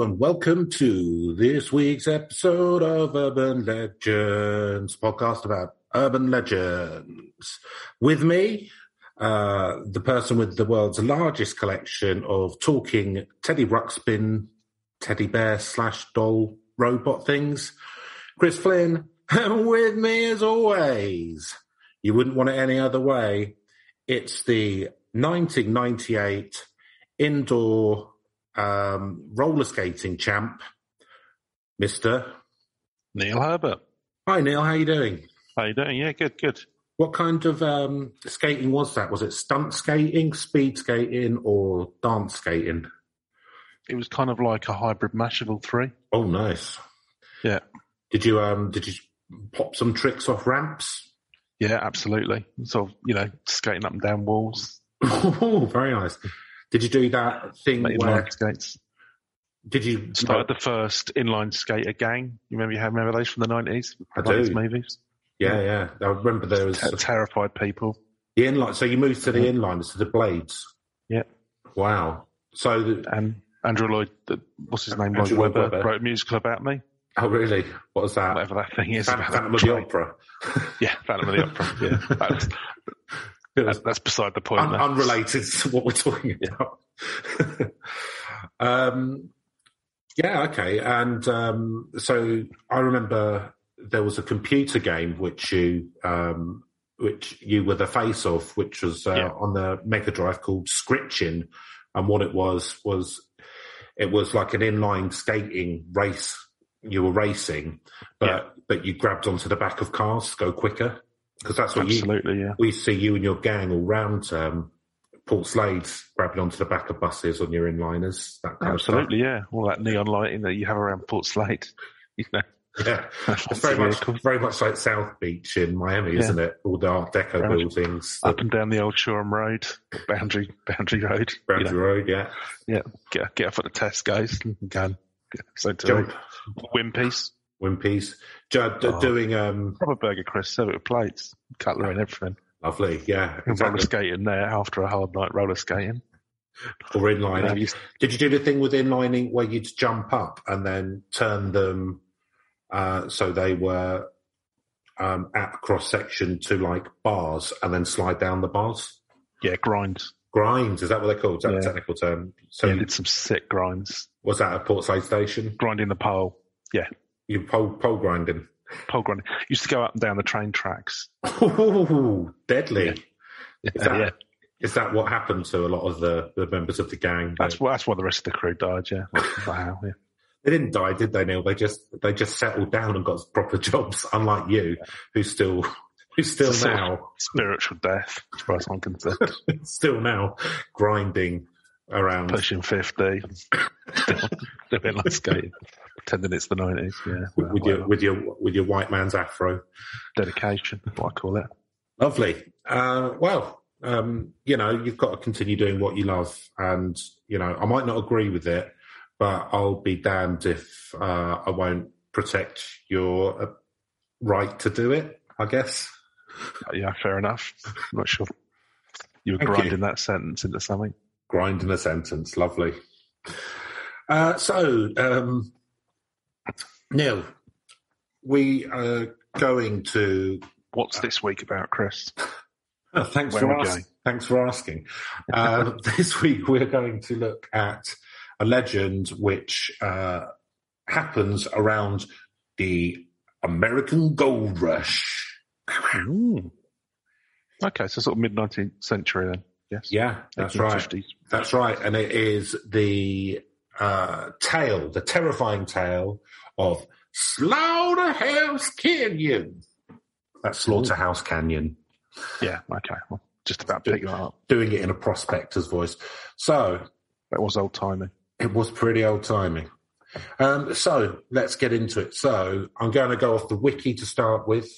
And welcome to this week's episode of Urban Legends, podcast about urban legends. With me, uh, the person with the world's largest collection of talking Teddy Ruxpin, teddy bear slash doll robot things, Chris Flynn. And with me as always, you wouldn't want it any other way. It's the 1998 indoor um, roller skating champ, Mister. Neil Herbert. Hi Neil, how you doing? How you doing? Yeah, good, good. What kind of um, skating was that? Was it stunt skating, speed skating, or dance skating? It was kind of like a hybrid mash of all three. Oh, nice. Yeah, Did you um did you pop some tricks off ramps? yeah, absolutely. Sort of, you know, skating up and down walls, oh, very nice. Did you do that thing making where skates. did you Started the first inline skater gang. You remember you had remember those from the nineties? I do. movies. Yeah, yeah. I remember there was Ter- terrified people. the inline. So you moved to the mm-hmm. inliners to the blades. Yeah, Wow. So the, and Andrew Lloyd, the, what's his name? Andrew Lloyd Lloyd Webber, Webber. wrote a musical about me. oh really? What was that? Whatever that thing is. Phan- about Phantom of the. Opera. Yeah, Phantom of the Opera. Yeah, that's, that's, that's beside the point. Un- unrelated to what we're talking about. um, yeah, okay. And um, so I remember there was a computer game which you um, which you were the face of, which was uh, Yeah. on the Mega Drive called Skitchin', and what it was was it was like an inline skating race. You were racing, but Yeah. but you grabbed onto the back of cars to go quicker because that's what you yeah. we see you and your gang all round um, Portslade grabbing onto the back of buses on your inliners. That kind Absolutely, yeah. All that neon lighting that you have around Portslade. You know. Yeah, it's very much very much like South Beach in Miami, Yeah. isn't it? All the Art Deco much. buildings, up the and down the old Shoreham Road, Boundary Boundary Road. you Boundary know. Road. Yeah, Yeah, get get off at the Tesco's and go and get so to jump, Wimpy's, Wimpy's, Ju- d- Oh. doing um, proper burger, Chris, serve it with plates, cutlery and everything. lovely. Yeah, And roller skating there after a hard night roller skating. Or You know, you- Did you do the thing with inlining where you'd jump up and then turn them uh, so they were um, at cross section to like bars and then slide down the bars? yeah, grinds. Grinds, is that what they're called? Is that Yeah. a technical term? So yeah, you- did some sick grinds. was that at Portslade Station? Grinding the pole. Yeah, You pole, pole grinding. pole grinding. Used to go up and down the train tracks. Ooh, deadly. Yeah, Is that, yeah. is that what happened to a lot of the, the members of the gang? That's why that's why the rest of the crew died. Yeah, wow. Yeah. They didn't die, did they, Neil? They just they just settled down and got proper jobs, unlike you, who still who still It's a sort of now spiritual death, as far as I'm concerned. still now grinding around. Pushing 50, still like skating, pretending it's the 90s. Yeah, well, with your with your with your white man's afro. dedication, what I call it. Lovely. Uh, well, um, you know, you've got to continue doing what you love, and you know, I might not agree with it, but I'll be damned if uh, I won't protect your uh, right to do it. I guess. Yeah, fair enough. I'm not sure you were Thank grinding you. that sentence into something. Grinding a sentence, lovely. Uh, so, um, Neil, we are going to What's this week about, Chris? Oh, thanks Where for ask- thanks for asking. Uh, this week we're going to look at a legend which uh, happens around the American Gold Rush. Mm. Okay, so sort of mid 19th century then. Yes. Yeah, that's right. That's right, and it is the uh, tale, the terrifying tale of Slaughterhouse Canyon. That's Slaughterhouse Canyon. Yeah, okay. Well, just about pick that up. Doing it in a prospector's voice. So That was old timey. It was pretty old timey. Um, so let's get into it. So I'm going to go off the wiki to start with,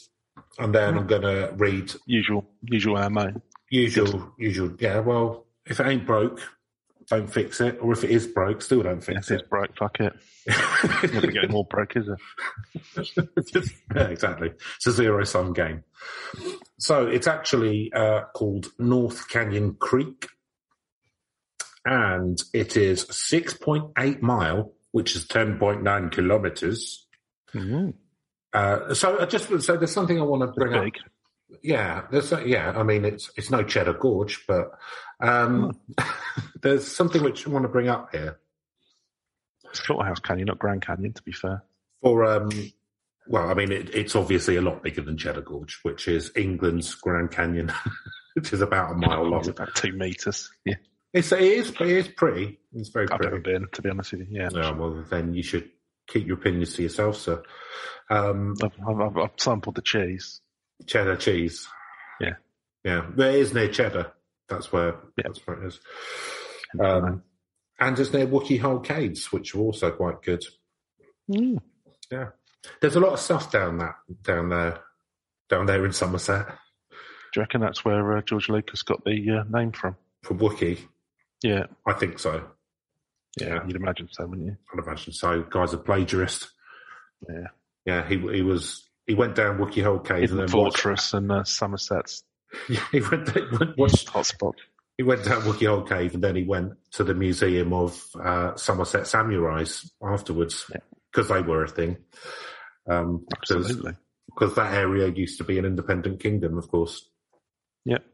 and then I'm going to read Usual, usual ammo. usual, usual. Yeah, well, if it ain't broke, don't fix it. Or if it is broke, still don't fix If it's broke, fuck it. Never getting more broke, is it? yeah, exactly. It's a zero sum game. So it's actually uh, called North Canyon Creek, and it is 6.8 mile, which is 10.9 kilometers. Mm, Uh, so I just so there's something I want to bring up. Yeah, there's a, yeah. I mean, it's it's no Cheddar Gorge, but um, there's something which I want to bring up here It's Slaughterhouse Canyon, not Grand Canyon, to be fair. for. Um, well, I mean, it, it's obviously a lot bigger than Cheddar Gorge, which is England's Grand Canyon, which is about a mile long. It's about two meters. Yeah, It's it is it is pretty. It's very I've never pretty. been, to be honest with you. Yeah, Yeah, well, then you should keep your opinions to yourself, sir. Um, I've, I've, I've sampled the cheese. Cheddar cheese. Yeah. yeah. There is near Cheddar. That's where. Yeah. That's where it is. Um, and it's near Wookey Hole Caves, which are also quite good. Mm. Yeah, there's a lot of stuff down that down there, down there in Somerset Do you reckon that's where uh, George Lucas got the uh, name from? From Wookie. Yeah, I think so. yeah, you'd imagine so, wouldn't you? I'd imagine so. Guy's a plagiarist. Yeah, Yeah, he he was. He went down Wookey Hole Caves and then watched, Fortress and uh, Somerset's he went, went watched hotspot. He went down Wookey Hole Cave and then he went to the Museum of uh, Somerset Samurais afterwards Yeah. because they were a thing. Um, because that area used to be an independent kingdom, of course. Yep.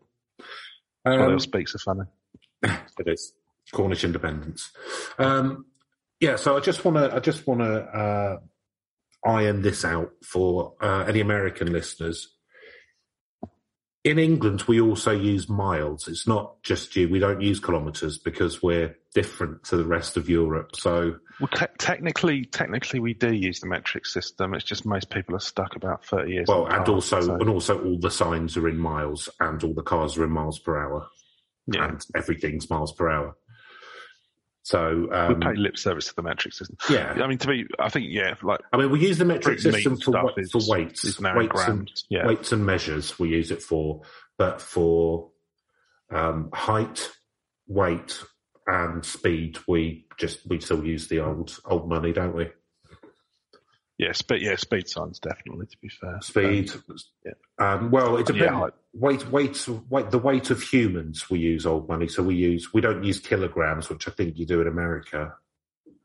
Um, What else speaks of funny? it is Cornish independence. Um, yeah, so I just want to I just want to uh, iron this out for uh, any American listeners. In England, we also use miles. It's not just you. We don't use kilometres because we're different to the rest of Europe. So Well, te- technically, technically, we do use the metric system. It's just most people are stuck about thirty years. well, and also so- and also all the signs are in miles, and all the cars are in miles per hour, yeah, and everything's miles per hour. So we um, pay lip service to the metric system. yeah, I mean, to be, I think, yeah, like I mean, we use the metric system for, is- for weights, is weights, and. Yeah, weights and measures. We use it for, but for um, height, weight, and speed, we just we still use the old old money, don't we? yeah, speed, yeah, speed signs definitely. To be fair, Speed. yeah. Um, well, it Yeah, depends. height. Weight, weight, weight. The weight of humans, we use old money. So we use we don't use kilograms, which I think you do in America.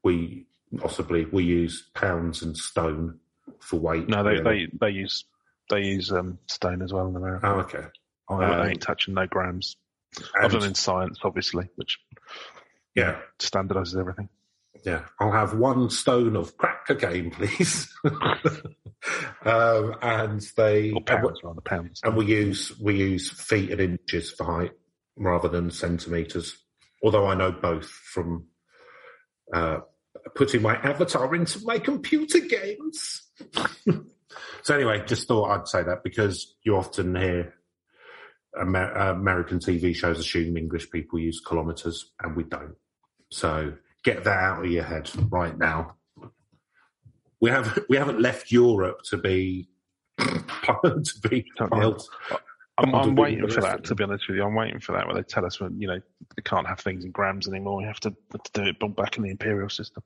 We possibly we use pounds and stone for weight. no, they, really. they they use they use um, stone as well in America. Oh, okay. I, I ain't touching no grams, other than science, obviously, which yeah, standardizes everything. Yeah, I'll have one stone of crack cocaine, please. um, and they Or pounds, rather pounds. and we use we use feet and inches for height rather than centimeters. Although I know both from uh, putting my avatar into my computer games. so anyway, just thought I'd say that because you often hear Amer- uh, American TV shows assume English people use kilometers, and we don't. So get that out of your head right now. We have we haven't left Europe to be to be piled. I'm, I'm waiting for that. To be honest with you, I'm waiting for that where they tell us when you know they can't have things in grams anymore. We have to, to do it back in the imperial system,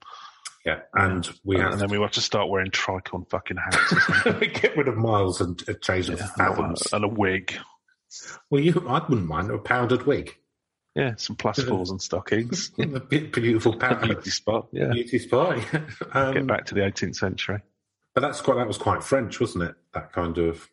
Yeah, and we and, then we have to start wearing tricorn fucking hats or get rid of miles and uh, change Yeah, for fathoms. and a wig. Well, you, I wouldn't mind a powdered wig, Yeah, some plus fours and stockings. a bit beautiful powder. Beauty spot. Yeah, Beauty spy. um, get back to the 18th century. But that's quite. That was quite French, wasn't it? That kind of.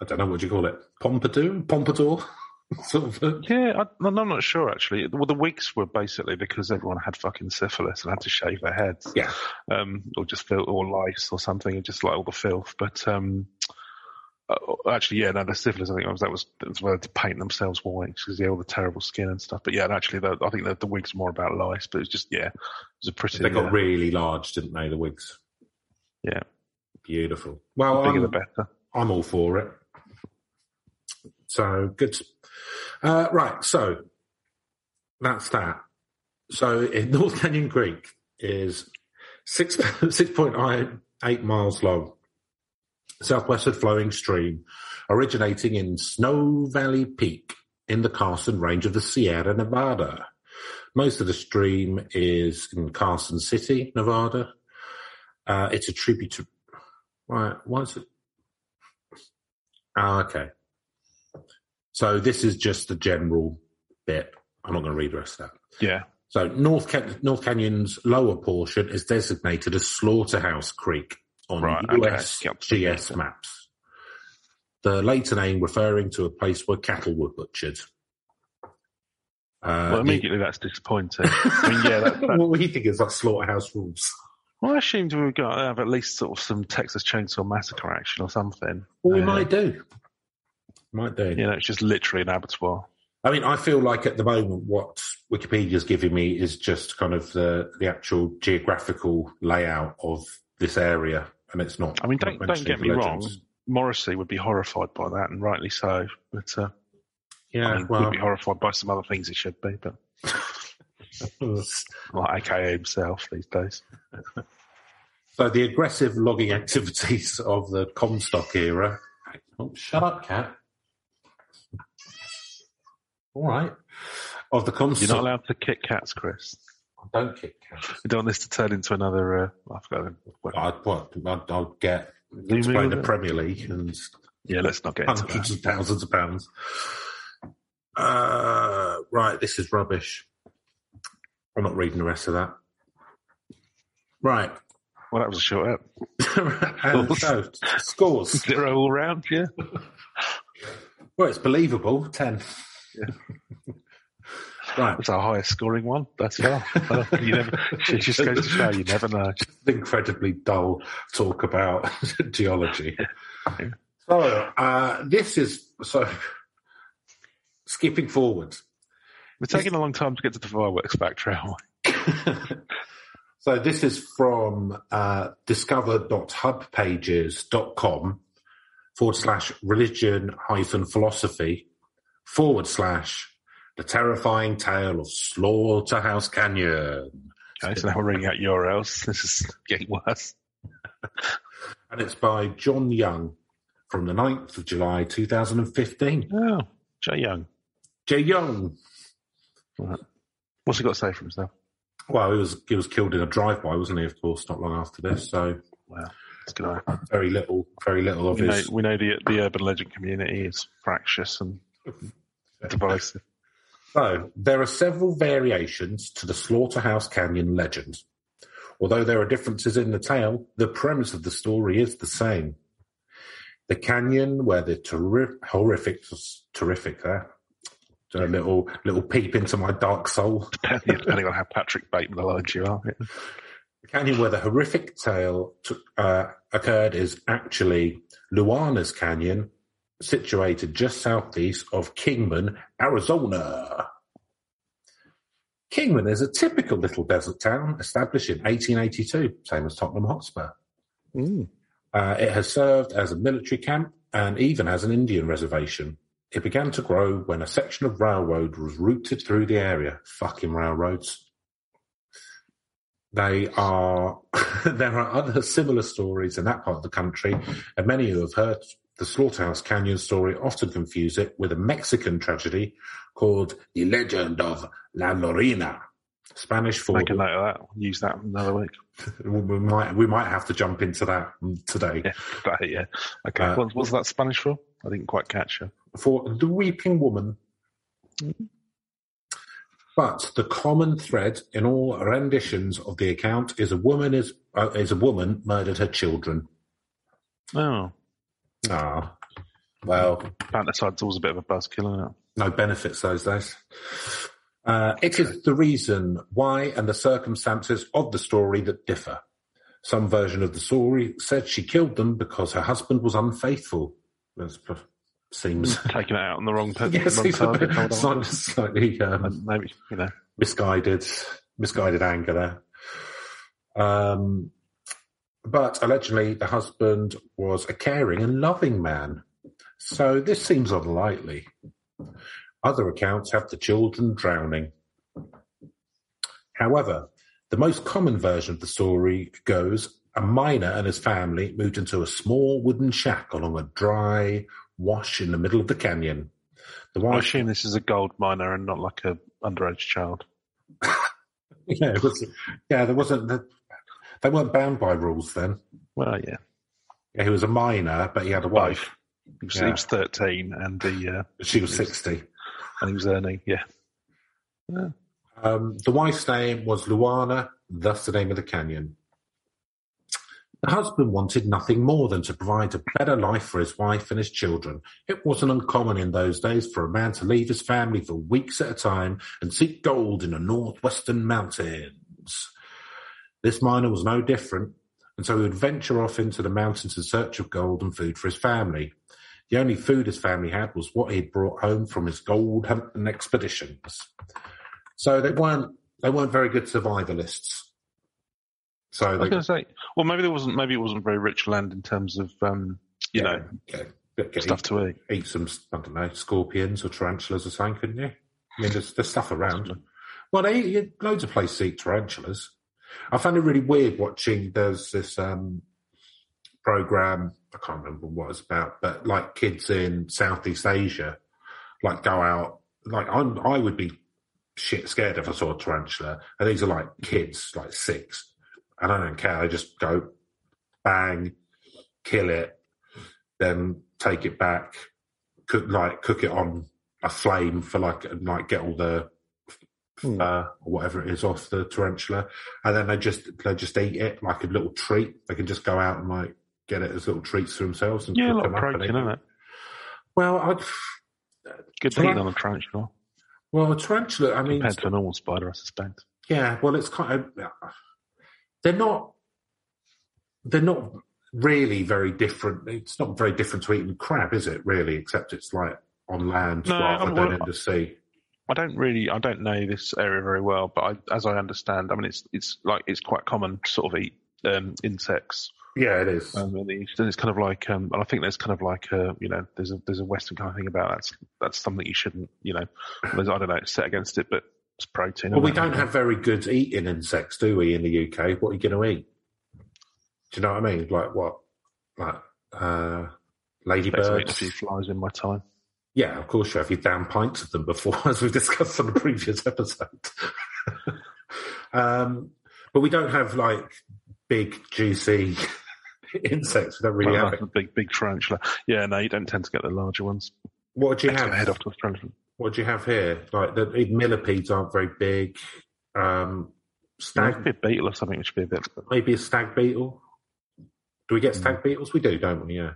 I don't know what do you call it. Pompadour, pompadour, sort of. Yeah, I, I'm not sure actually. Well, the wigs were basically because everyone had fucking syphilis and had to shave their heads. Yeah. um, or just filth or lice or something, and just like all the filth. But um, uh, actually, yeah, no, the syphilis. I think was that was that was where they paint themselves white because yeah, all the terrible skin and stuff. But yeah, and actually, the, I think that the wigs are more about lice. But it's just yeah, it was a pretty They got uh, really large, didn't they? The wigs. yeah, Beautiful. the Well, bigger the I'm, better. I'm all for it. So good. Uh, right. So that's that. So in North Canyon Creek is six six point eight miles long, southwestward flowing stream, originating in Snow Valley Peak in the Carson Range of the Sierra Nevada. Most of the stream is in Carson City, Nevada. Uh, it's a tribute to. Right, why is it? Ah, okay. So this is just the general bit. I'm not going to read the rest of that. Yeah. So North, North Canyon's lower portion is designated as Slaughterhouse Creek on Right, okay. USGS Yep. maps. The later name referring to a place where cattle were butchered. Uh, well, immediately that's disappointing. I mean, yeah, that, that, what we think is like slaughterhouse rules. well, I assumed we were going to have at least sort of some Texas Chainsaw Massacre action or something. Well, we Uh, might do. Might do. You know, it's just literally an abattoir. I mean, I feel like at the moment what Wikipedia's giving me is just kind of the the actual geographical layout of this area, and it's not. I mean, don't don't get me wrong. Morrissey would be horrified by that, and rightly so. But uh, Yeah, I mean, well, would be horrified by some other things he should be, but like AKA himself these days. so the aggressive logging activities of the Comstock era. Oh, shut up, cat. All right. Of the Comstock. You're not allowed to kick cats, Chris. Don't kick cats. You don't want this to turn into another. Uh, I forgot. What, I'd, what, I'd, I'll get play with the it? Premier League and yeah, let's not get into hundreds of thousands of pounds. Uh, right, this is rubbish. I'm not reading the rest of that. Right. Well, that was a short up. and so, scores. Zero all round, yeah. Well, it's believable. 10. Right. That's our highest scoring one. That's far. You never, it just goes to show you never know. incredibly dull talk about geology. So, uh, this is so skipping forward. We're taking a long time to get to the fireworks factory, so, this is from uh, discover.hubpages.com forward slash religion hyphen philosophy forward slash the terrifying tale of Slaughterhouse Canyon. Okay, so now we're reading out URLs. This is getting worse. And it's by John Young from the 9th of July 2015. Oh, Jay Young. Jay Young. Right. What's he got to say for himself? Well, he was he was killed in a drive-by, wasn't he? Of course, not long after this. So Wow, that's good. very little, very little of We know, his. we know the the urban legend community is fractious and divisive. So there are several variations to the Slaughterhouse Canyon legend. Although there are differences in the tale, the premise of the story is the same. The canyon where the terri- horrific, terrific there, a little little peep into my dark soul. Depending, on how Patrick Bateman aligned you are. The canyon where the horrific tale took, uh, occurred is actually Luana's Canyon, situated just southeast of Kingman, Arizona. Kingman is a typical little desert town established in 1882, same as Tottenham Hotspur. Mm. Uh, it has served as a military camp and even as an Indian reservation. It began to grow when a section of railroad was routed through the area. Fucking railroads. They are, there are other similar stories in that part of the country, and many who have heard the Slaughterhouse Canyon story often confuse it with a Mexican tragedy called The Legend of La Llorona. Spanish for Make a note of that. Use that another week. we might we might have to jump into that today. Yeah, that, yeah. Okay. Uh, what, what's that Spanish for? I didn't quite catch you. for the weeping woman. But the common thread in all renditions of the account is a woman is uh, is a woman murdered her children. Oh, Ah, well, infanticide's always a bit of a buzzkill, isn't it? no benefits those days. Uh, it is the reason why and the circumstances of the story that differ. Some version of the story said she killed them because her husband was unfaithful. That seems Taking it out on the wrong, pe- yes, wrong it's a target. bit- Hold on. slightly, slightly um, Maybe, you know. misguided, misguided anger there. Um, but allegedly, the husband was a caring and loving man. So this seems unlikely. Other accounts have the children drowning. However, the most common version of the story goes a miner and his family moved into a small wooden shack along a dry wash in the middle of the canyon. The I assume this is a gold miner and not like a underage child. yeah, it was, yeah, there wasn't. They weren't bound by rules then. Well, yeah. Yeah, he was a minor, but he had a wife. He was, Yeah. he was 13 and the, uh, She was sixty. and he was earning, yeah. Um, the wife's name was Luana, thus the name of the canyon. The husband wanted nothing more than to provide a better life for his wife and his children. It wasn't uncommon in those days for a man to leave his family for weeks at a time and seek gold in the northwestern mountains. This miner was no different, and so he would venture off into the mountains in search of gold and food for his family. The only food his family had was what he'd brought home from his gold hunting expeditions. So they weren't they weren't very good survivalists. So I was they going to say, well, maybe there wasn't, maybe it wasn't very rich land in terms of, um, you know, get, get, get stuff eat, to eat. eat some I don't know scorpions or tarantulas or something, couldn't you? I mean, there's, there's stuff around. Well, they eat, loads of places eat tarantulas. I found it really weird watching. There's this um, program. I can't remember what it's about, but like kids in Southeast Asia, like go out. Like I'm, I would be shit scared if I saw a tarantula, and these are like kids, like six, and I don't care. They just go bang, kill it, then take it back, cook like cook it on a flame for like and, like get all the Hmm. uh, or whatever it is off the tarantula, and then they just they just eat it like a little treat. They can just go out and like get it as little treats for themselves and Yeah, a cook lot of them up protein, isn't it? Well, I'd, Good to Taran- eat on a tarantula well, a tarantula. I mean, compared to a normal spider, I suspect. Yeah, well, it's kind of they're not they're not really very different. It's not very different to eating crab, is it? Really, except it's like on land No, rather I mean, than well, in the sea. I don't really, I don't know this area very well, but I, as I understand, I mean, it's it's like it's quite common to sort of eat um, insects Yeah, it is. um, in the east, and it's kind of like, um, and I think there's kind of like a, you know, there's a there's a Western kind of thing about that's that's something you shouldn't, you know, there's, I don't know, it's set against it, but it's protein. well, we don't have very good eating insects, do we? In the UK, what are you going to eat? Do you know what I mean? Like what? Like uh, eat a ladybirds? few flies in my time. Yeah, of course you have. You've down pints of them before, as we've discussed on the previous episode. um, but we don't have like big, juicy insects. We don't really Well, have a big big tarantula. Yeah, no, you don't tend to get the larger ones. What do you to head have? off to Australia. What do you have here? Like the millipedes aren't very big. Um, Stag. be a beetle or something, which would be a bit. maybe a stag beetle. Do we get stag beetles? We do, don't we? Yeah.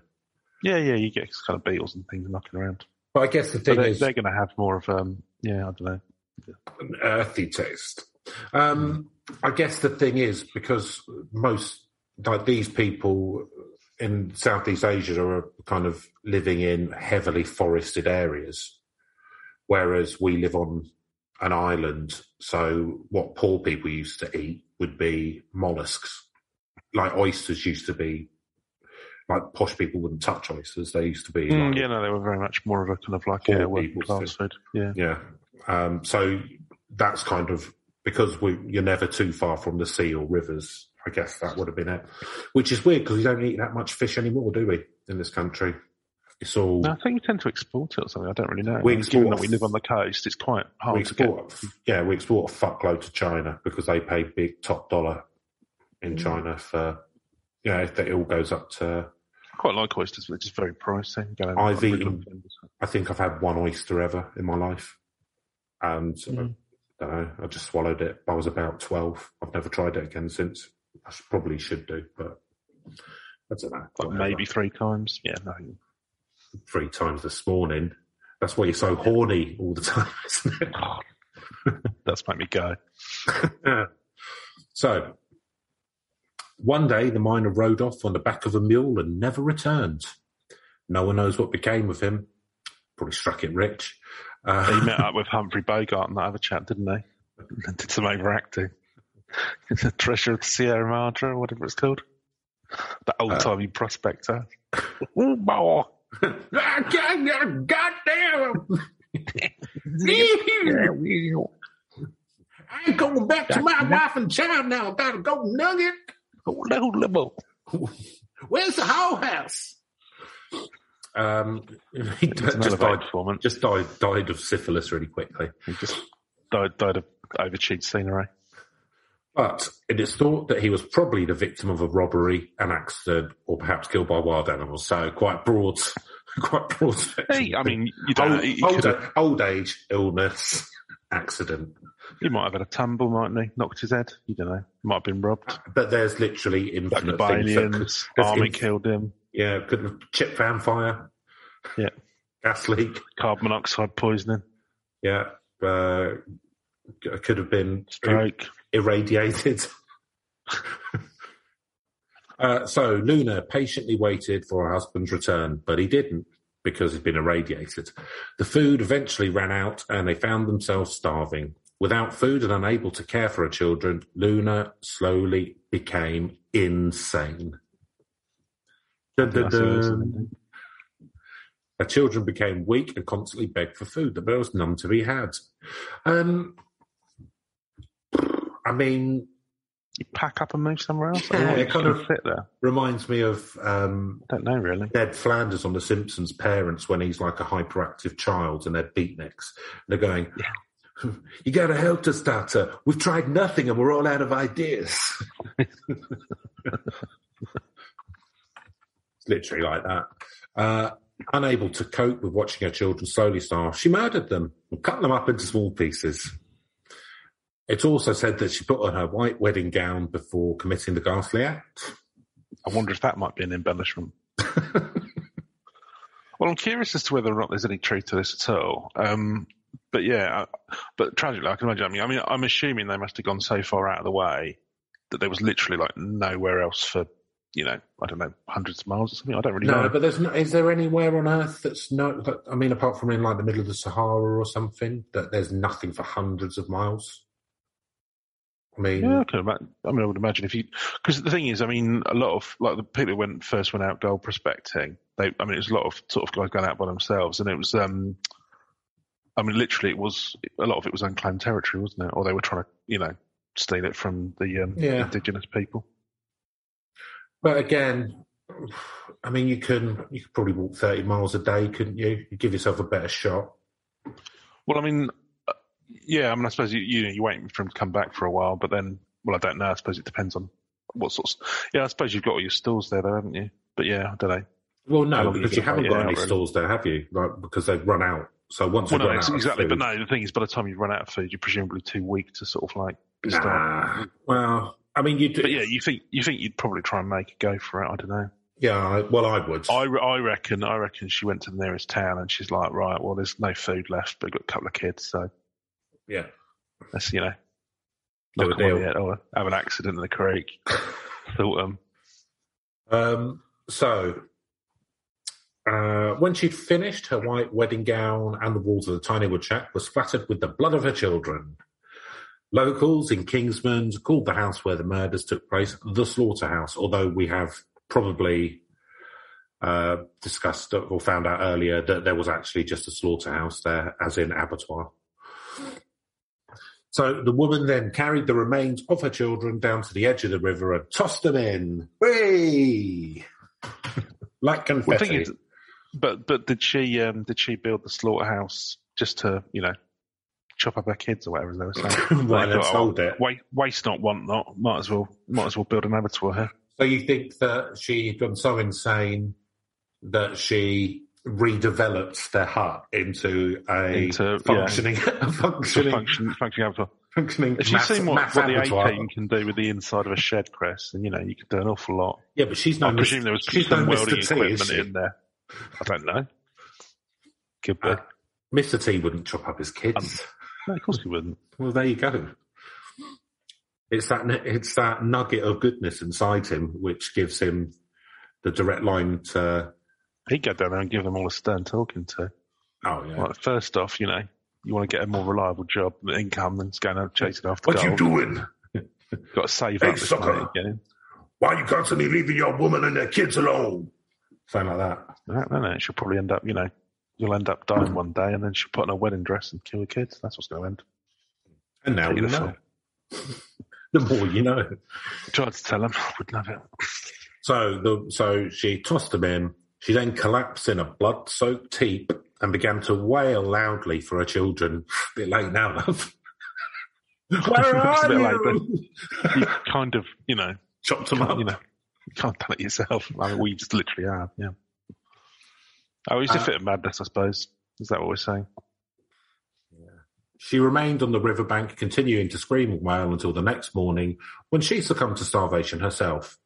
Yeah, yeah, you get kind of beetles and things knocking around. But I guess the But thing they're, is, they're going to have more of um, yeah, I don't know. an earthy taste. Um, I guess the thing is because most like these people in Southeast Asia are kind of living in heavily forested areas, whereas we live on an island. So what poor people used to eat would be mollusks, like oysters used to be. Like posh people wouldn't touch oysters; they used to be. Mm, like, yeah, no, they were very much more of a kind of like a working class food. Yeah, Yeah. Um, so that's kind of because we, you're never too far from the sea or rivers. I guess that would have been it. Which is weird because we don't eat that much fish anymore, do we? In this country, it's all no, I think you tend to export it or something. I don't really know. We export- that we live on the coast, it's quite hard we to get. export. Yeah, we export a fuckload to China because they pay big top dollar in Mm. China for. Yeah, if it all goes up to. I quite like oysters, but they're just very pricey. Go over I've eaten- I think I've had one oyster ever in my life, and Mm. I don't know. I just swallowed it. I was about twelve. I've never tried it again since. I should, probably should do, but I don't know. Like maybe three times. Yeah, no. three times this morning. That's why you're so horny all the time, isn't it? That's made me go. so, one day the miner rode off on the back of a mule and never returned. No one knows what became of him. Probably struck it rich. Uh, He met up with Humphrey Bogart and that other chap, didn't they? And did some overacting. the Treasure of the Sierra Madre, or whatever it's called. The Uh, old timey prospector. Ooh, boy. God damn! I ain't going back to my wife and child now. Gotta go nugget. Where's the whole house? Um, he It's an just died, performance. just died, died of syphilis really quickly. He just died, died of overchewed scenery. But it is thought that he was probably the victim of a robbery, an accident, or perhaps killed by wild animals. So quite broad, quite broad. Hey, I mean, you don't. old, he, he, old, old age, illness, accident. He might have had a tumble, mightn't he? Knocked his head. You don't know. Might have been robbed. But there's literally Like infinite the things. That could, Army inf- killed him. yeah, could have chip fan fire. Yeah. Gas leak. Carbon monoxide poisoning. Yeah. Uh, could have been Stroke. irradiated. uh, so Luna patiently waited for her husband's return, but he didn't because he'd been irradiated. The food eventually ran out and they found themselves starving. Without food and unable to care for her children, Luna slowly became insane. Dun, dun, dun. Her children became weak and constantly begged for food. But there was none to be had. Um, I mean, You pack up and move somewhere else. Yeah, it it kind of- fit there. reminds me of um, I don't know really. Ned Flanders on The Simpsons' parents when he's like a hyperactive child and they're beatniks. They're going, You got to help us, Doctor. We've tried nothing and we're all out of ideas. it's literally like that. Uh, unable to cope with watching her children slowly starve, she murdered them and cut them up into small pieces. It's also said that she put on her white wedding gown before committing the ghastly act. I wonder if that might be an embellishment. well, I'm curious as to whether or not there's any truth to this at all. Um, but yeah, but tragically, I can imagine. I mean, I mean, I'm assuming they must have gone so far out of the way that there was literally like nowhere else for, you know, I don't know, hundreds of miles or something. I don't really know. No, know. but there's no, is there anywhere on Earth that's no? That, I mean, apart from in like the middle of the Sahara or something, that there's nothing for hundreds of miles. I mean, Yeah, I can imagine. I mean, I would imagine if you, because the thing is, I mean, a lot of like the people who went first went out gold prospecting. They, I mean, it was a lot of sort of guys going out by themselves, and it was, um, I mean, literally, it was a lot of it was unclaimed territory, wasn't it? Or they were trying to, you know, steal it from the um, Yeah. indigenous people. but again, I mean, you can you could probably walk thirty miles a day, couldn't you? You give yourself a better shot. Well, I mean, uh, yeah, I mean, I suppose you, you know, you're waiting for him to come back for a while, but then, well, I don't know. I suppose it depends on what sorts. Yeah, I suppose you've got all your stalls there, though, haven't you? But yeah, I don't know. Well, no, long are you because you haven't got any really? stalls there, have you? Like because they've run out. So once Well, no, out, of exactly. food- But no, the thing is, by the time you've run out of food, you're presumably too weak to sort of like start. Nah. Well, I mean, you do. But yeah, you think you think you'd probably try and make a go for it. I don't know. yeah. Well, I would. I, I reckon I reckon she went to the nearest town and she's like, right, well, there's no food left, but we've got a couple of kids, so yeah. let's you know Do a knock 'em on deal. head or have an accident in the creek. Thought um, Um, so, uh, when she'd finished, her white wedding gown and the walls of the tiny wood shack were splattered with the blood of her children. Locals in Kingsman called the house where the murders took place the slaughterhouse, although we have probably uh, discussed or found out earlier that there was actually just a slaughterhouse there, as in abattoir. So the woman then carried the remains of her children down to the edge of the river and tossed them in. Whee! like confetti. is, but but did she um did she build the slaughterhouse just to you know chop up her kids or whatever they were saying? Right, They and sold it. oh, Waste, waste not, want not. Might as well might as well build an abattoir here. So you think that she'd gone so insane that she redeveloped their hut into a Into- functioning, It's functioning, function, functioning abattoir. functioning If you've seen what, what the A team can do with the inside of a shed, Chris, then you know you could do an awful lot. Yeah, but she's I presume there was she's some no welding Mr. T, is equipment in there. I don't know. Could be. Uh, Mr. T wouldn't chop up his kids. no, of course he wouldn't. Well, there you go. It's that it's that nugget of goodness inside him which gives him the direct line to. He'd go down there and give them all a stern talking to. Oh yeah. Like, first off, you know, you want to get a more reliable job, income than going out chasing after What you doing? Got to save Hey, up sucker. Why are you constantly leaving your woman and their kids alone? Something like that. No, no, no. She'll probably end up, you know, you'll end up dying one day, and then she'll put on a wedding dress and kill your kids. That's what's going to end. And now you know. the more you know. Tried to tell him, I wouldn't have it. So the so she tossed him in. She then collapsed in a blood-soaked heap and began to wail loudly for her children. bit late now, love. Where are you? You kind of, you know, Chopped them up. you know, you can't done it yourself. I mean, we just literally have, yeah. Oh, it's a Uh, fit of madness, I suppose. Is that what we're saying? She remained on the riverbank, continuing to scream and wail until the next morning when she succumbed to starvation herself.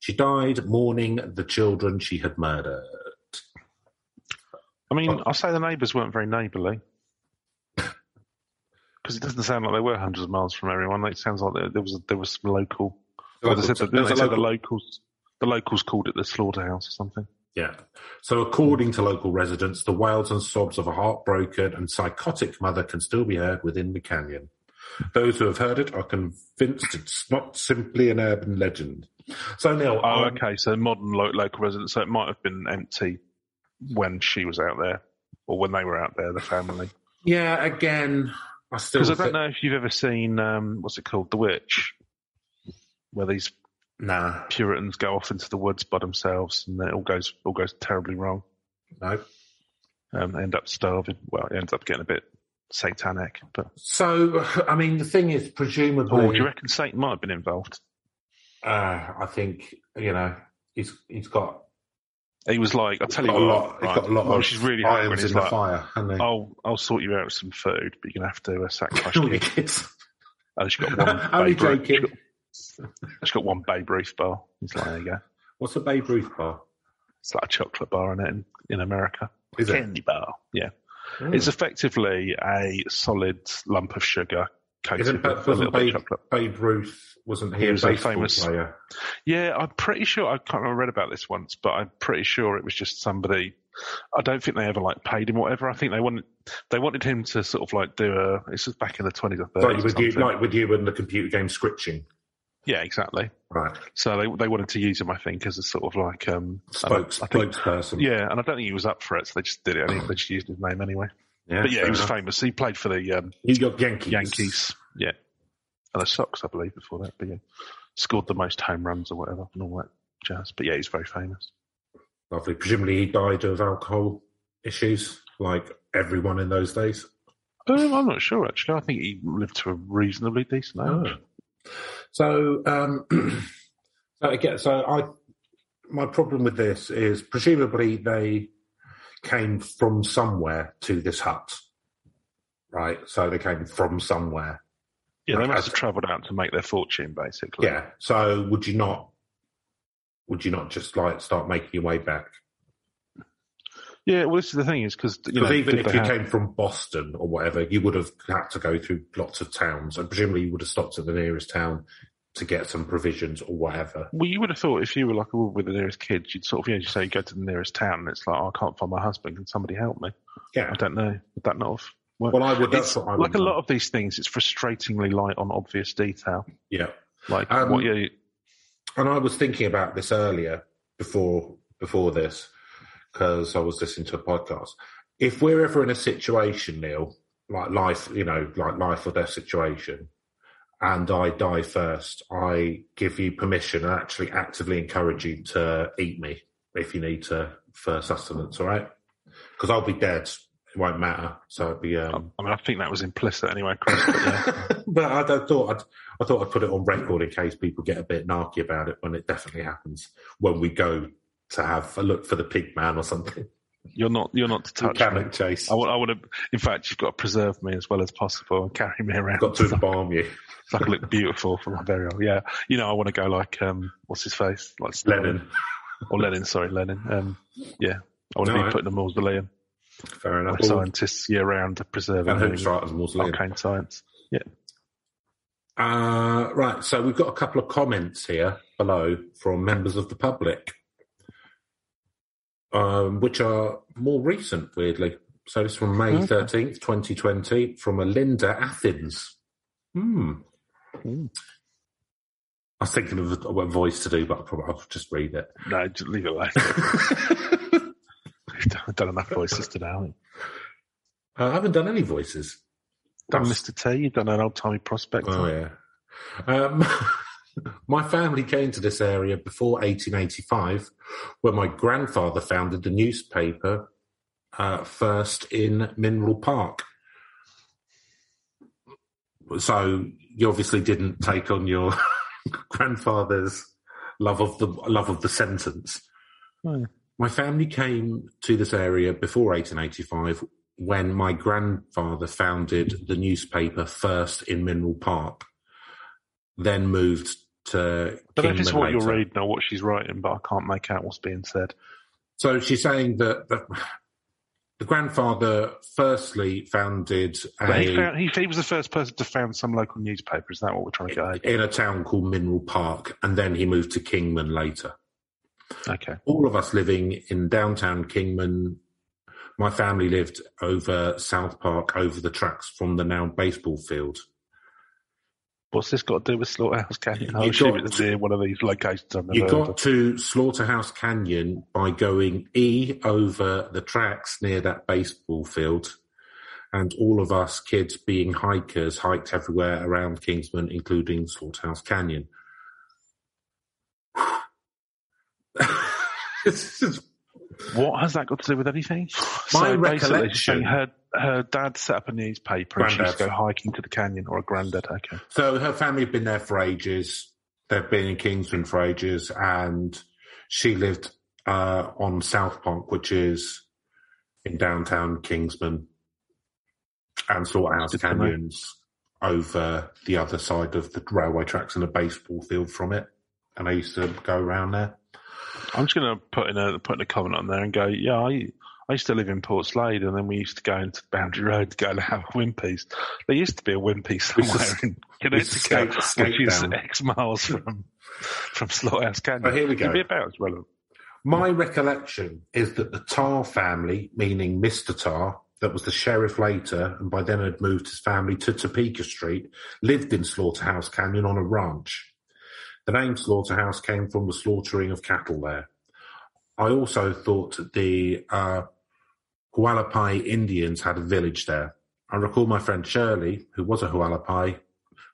She died mourning the children she had murdered. I mean, I'll say the neighbours weren't very neighbourly. Because it doesn't sound like they were hundreds of miles from everyone. It sounds like there, there was there was some local. Well, they said, that, There's they a said the local- locals the locals called it the slaughterhouse or something. Yeah. So, according to local residents, the wails and sobs of a heartbroken and psychotic mother can still be heard within the canyon. Those who have heard it are convinced it's not simply an urban legend. So, Neil, Oh, um, okay. So modern lo- local residents. So it might have been empty when she was out there, or when they were out there, the family. yeah, again, I still Because I don't know if you've ever seen um, what's it called, The Witch, where these Nah, Puritans go off into the woods by themselves, and it all goes all goes terribly wrong. no. Um, they end up starving. Well, it ends up getting a bit satanic. But So, I mean, the thing is, presumably, oh, do you reckon Satan might have been involved? uh, I think you know he's he's got, He was like, I'll tell you got a what, lot, he's right, got a lot well, of she's really irons in the like, fire, hasn't he? I'll I'll sort you out with some food, but you're gonna have to uh, sacrifice your kids. Oh, she's got one. Only joking. She's got, one Babe Ruth bar. He's like, there you go. What's a Babe Ruth bar? It's like a chocolate bar in it in, in America. Is it? Candy bar. Yeah. Mm. It's effectively a solid lump of sugar Isn't with a little wasn't Babe. Babe Ruth wasn't he, He was a famous- player? Yeah, I'm pretty sure. I can't remember. I read about this once, but I'm pretty sure it was just somebody. I don't think they ever like paid him whatever. I think they wanted they wanted him to sort of like do a. This was back in the 20s or 30s. Like with you, like with you and the computer game Skitchin', yeah, exactly. right? So they they wanted to use him, I think, as a sort of like um Spokes, I think- spokesperson. Yeah, and I don't think he was up for it, so they just did it. I think they just used his name anyway. yeah, But yeah, he was enough. famous. He played for the um, New York Yankees. Yankees. Yeah, and the Sox, I believe, before that. But yeah, scored the most home runs or whatever and all that jazz. But yeah, he's very famous. Lovely. Presumably, he died of alcohol issues, like everyone in those days. Um, I'm not sure actually. I think he lived to a reasonably decent age. Oh. So, um, so again, so I, my problem with this is presumably they came from somewhere to this hut, right? So they came from somewhere. Yeah, they must have travelled out to make their fortune, basically. Yeah. So would you not? Would you not just like start making your way back? Yeah, well, this is the thing is because you know even if you have- came from Boston or whatever, you would have had to go through lots of towns, and presumably you would have stopped at the nearest town to get some provisions or whatever. Well, you would have thought if you were like a woman with the nearest kids, you'd sort of, yeah, you say you go to the nearest town and it's like, oh, I can't find my husband. Can somebody help me? Yeah. I don't know. Would that not have worked? Well, I would. That's what I would. like a lot of these things, it's frustratingly light on obvious detail. Yeah. Like, Um, what you, And I was thinking about this earlier before before this because I was listening to a podcast. If we're ever in a situation, Neil, like life, you know, like life or death situation, and I die first, I give you permission and actually actively encourage you to eat me if you need to for sustenance. All right, because I'll be dead. It won't matter. So it'd be. Um, I mean, I think that was implicit anyway, Chris. But yeah. but I, I thought I'd, I thought I'd put it on record in case people get a bit narky about it when it definitely happens when we go to have a look for the pig man or something. you're not, you're not to touch me. Chase. I want, I want to, in fact, you've got to preserve me as well as possible and carry me around. Got to embalm you, so I can look beautiful for my burial. Yeah. You know, I want to go like, um, what's his face? Like. Lennon. Or Lenin, sorry, Lenin. Um, yeah. I want to be Alright. put in a mausoleum. Fair enough. Scientists year round preserving. and Writers Mausoleum. arcane science. Yeah. Uh, right, so we've got a couple of comments here below from members of the public, um, which are more recent, weirdly. So this is from May Okay. 13th, 2020, from a Linda Athens. Hmm. Hmm. I was thinking of a, a voice to do, but I'll, probably, I'll just read it. No, just leave it alone. We've done enough voices today, haven't we? Uh, I haven't done any voices. Done That's- Mr. T, you've done an old timey prospect. Oh yeah. Um, my family came to this area before 1885, when my grandfather founded the newspaper uh, first in Mineral Park. so you obviously didn't take on your grandfather's love of the love of the sentence. My family came to this area before 1885 when my grandfather founded the newspaper first in Mineral Park, then moved to I don't know if Kingman it's what you're reading or what she's writing, but I can't make out what's being said. So she's saying that, that the grandfather firstly founded But he, found, he, he was the first person to found some local newspaper. Is that what we're trying to get in a town called Mineral Park, and then he moved to Kingman later. Okay. all of us living in downtown Kingman. My family lived over South Park, over the tracks from the now baseball field. What's this got to do with Slaughterhouse Canyon? I assume it's near one of these locations I've You heard got of. to Slaughterhouse Canyon by going E over the tracks near that baseball field. And all of us kids being hikers hiked everywhere around Kingman, including Slaughterhouse Canyon. What has that got to do with anything? My so recollection- saying her her dad set up a newspaper and she used to Granddad. go hiking to the canyon, or a granddad. Okay. So her family have been there for ages. They've been in Kingston for ages, and she lived uh, on South Park, which is in downtown Kingman, and to know. Canyons over the other side of the railway tracks and a baseball field from it. And I used to go around there. I'm just going to put in a put in a comment on there and go, yeah, I I used to live in Portslade, and then we used to go into Boundary Road to go and have a Wimpy's. There used to be a Wimpy somewhere in we used skate- Connecticut, skate which is down. X miles from from Slaughterhouse Canyon. Oh, here we go. It'd be about as relevant. My recollection is that the Tar family, meaning Mr. Tar, that was the sheriff later, and by then had moved his family to Topeka Street, lived in Slaughterhouse Canyon on a ranch. The name Slaughterhouse came from the slaughtering of cattle there. I also thought that the uh, Hualapai Indians had a village there. I recall my friend Shirley, who was a Hualapai,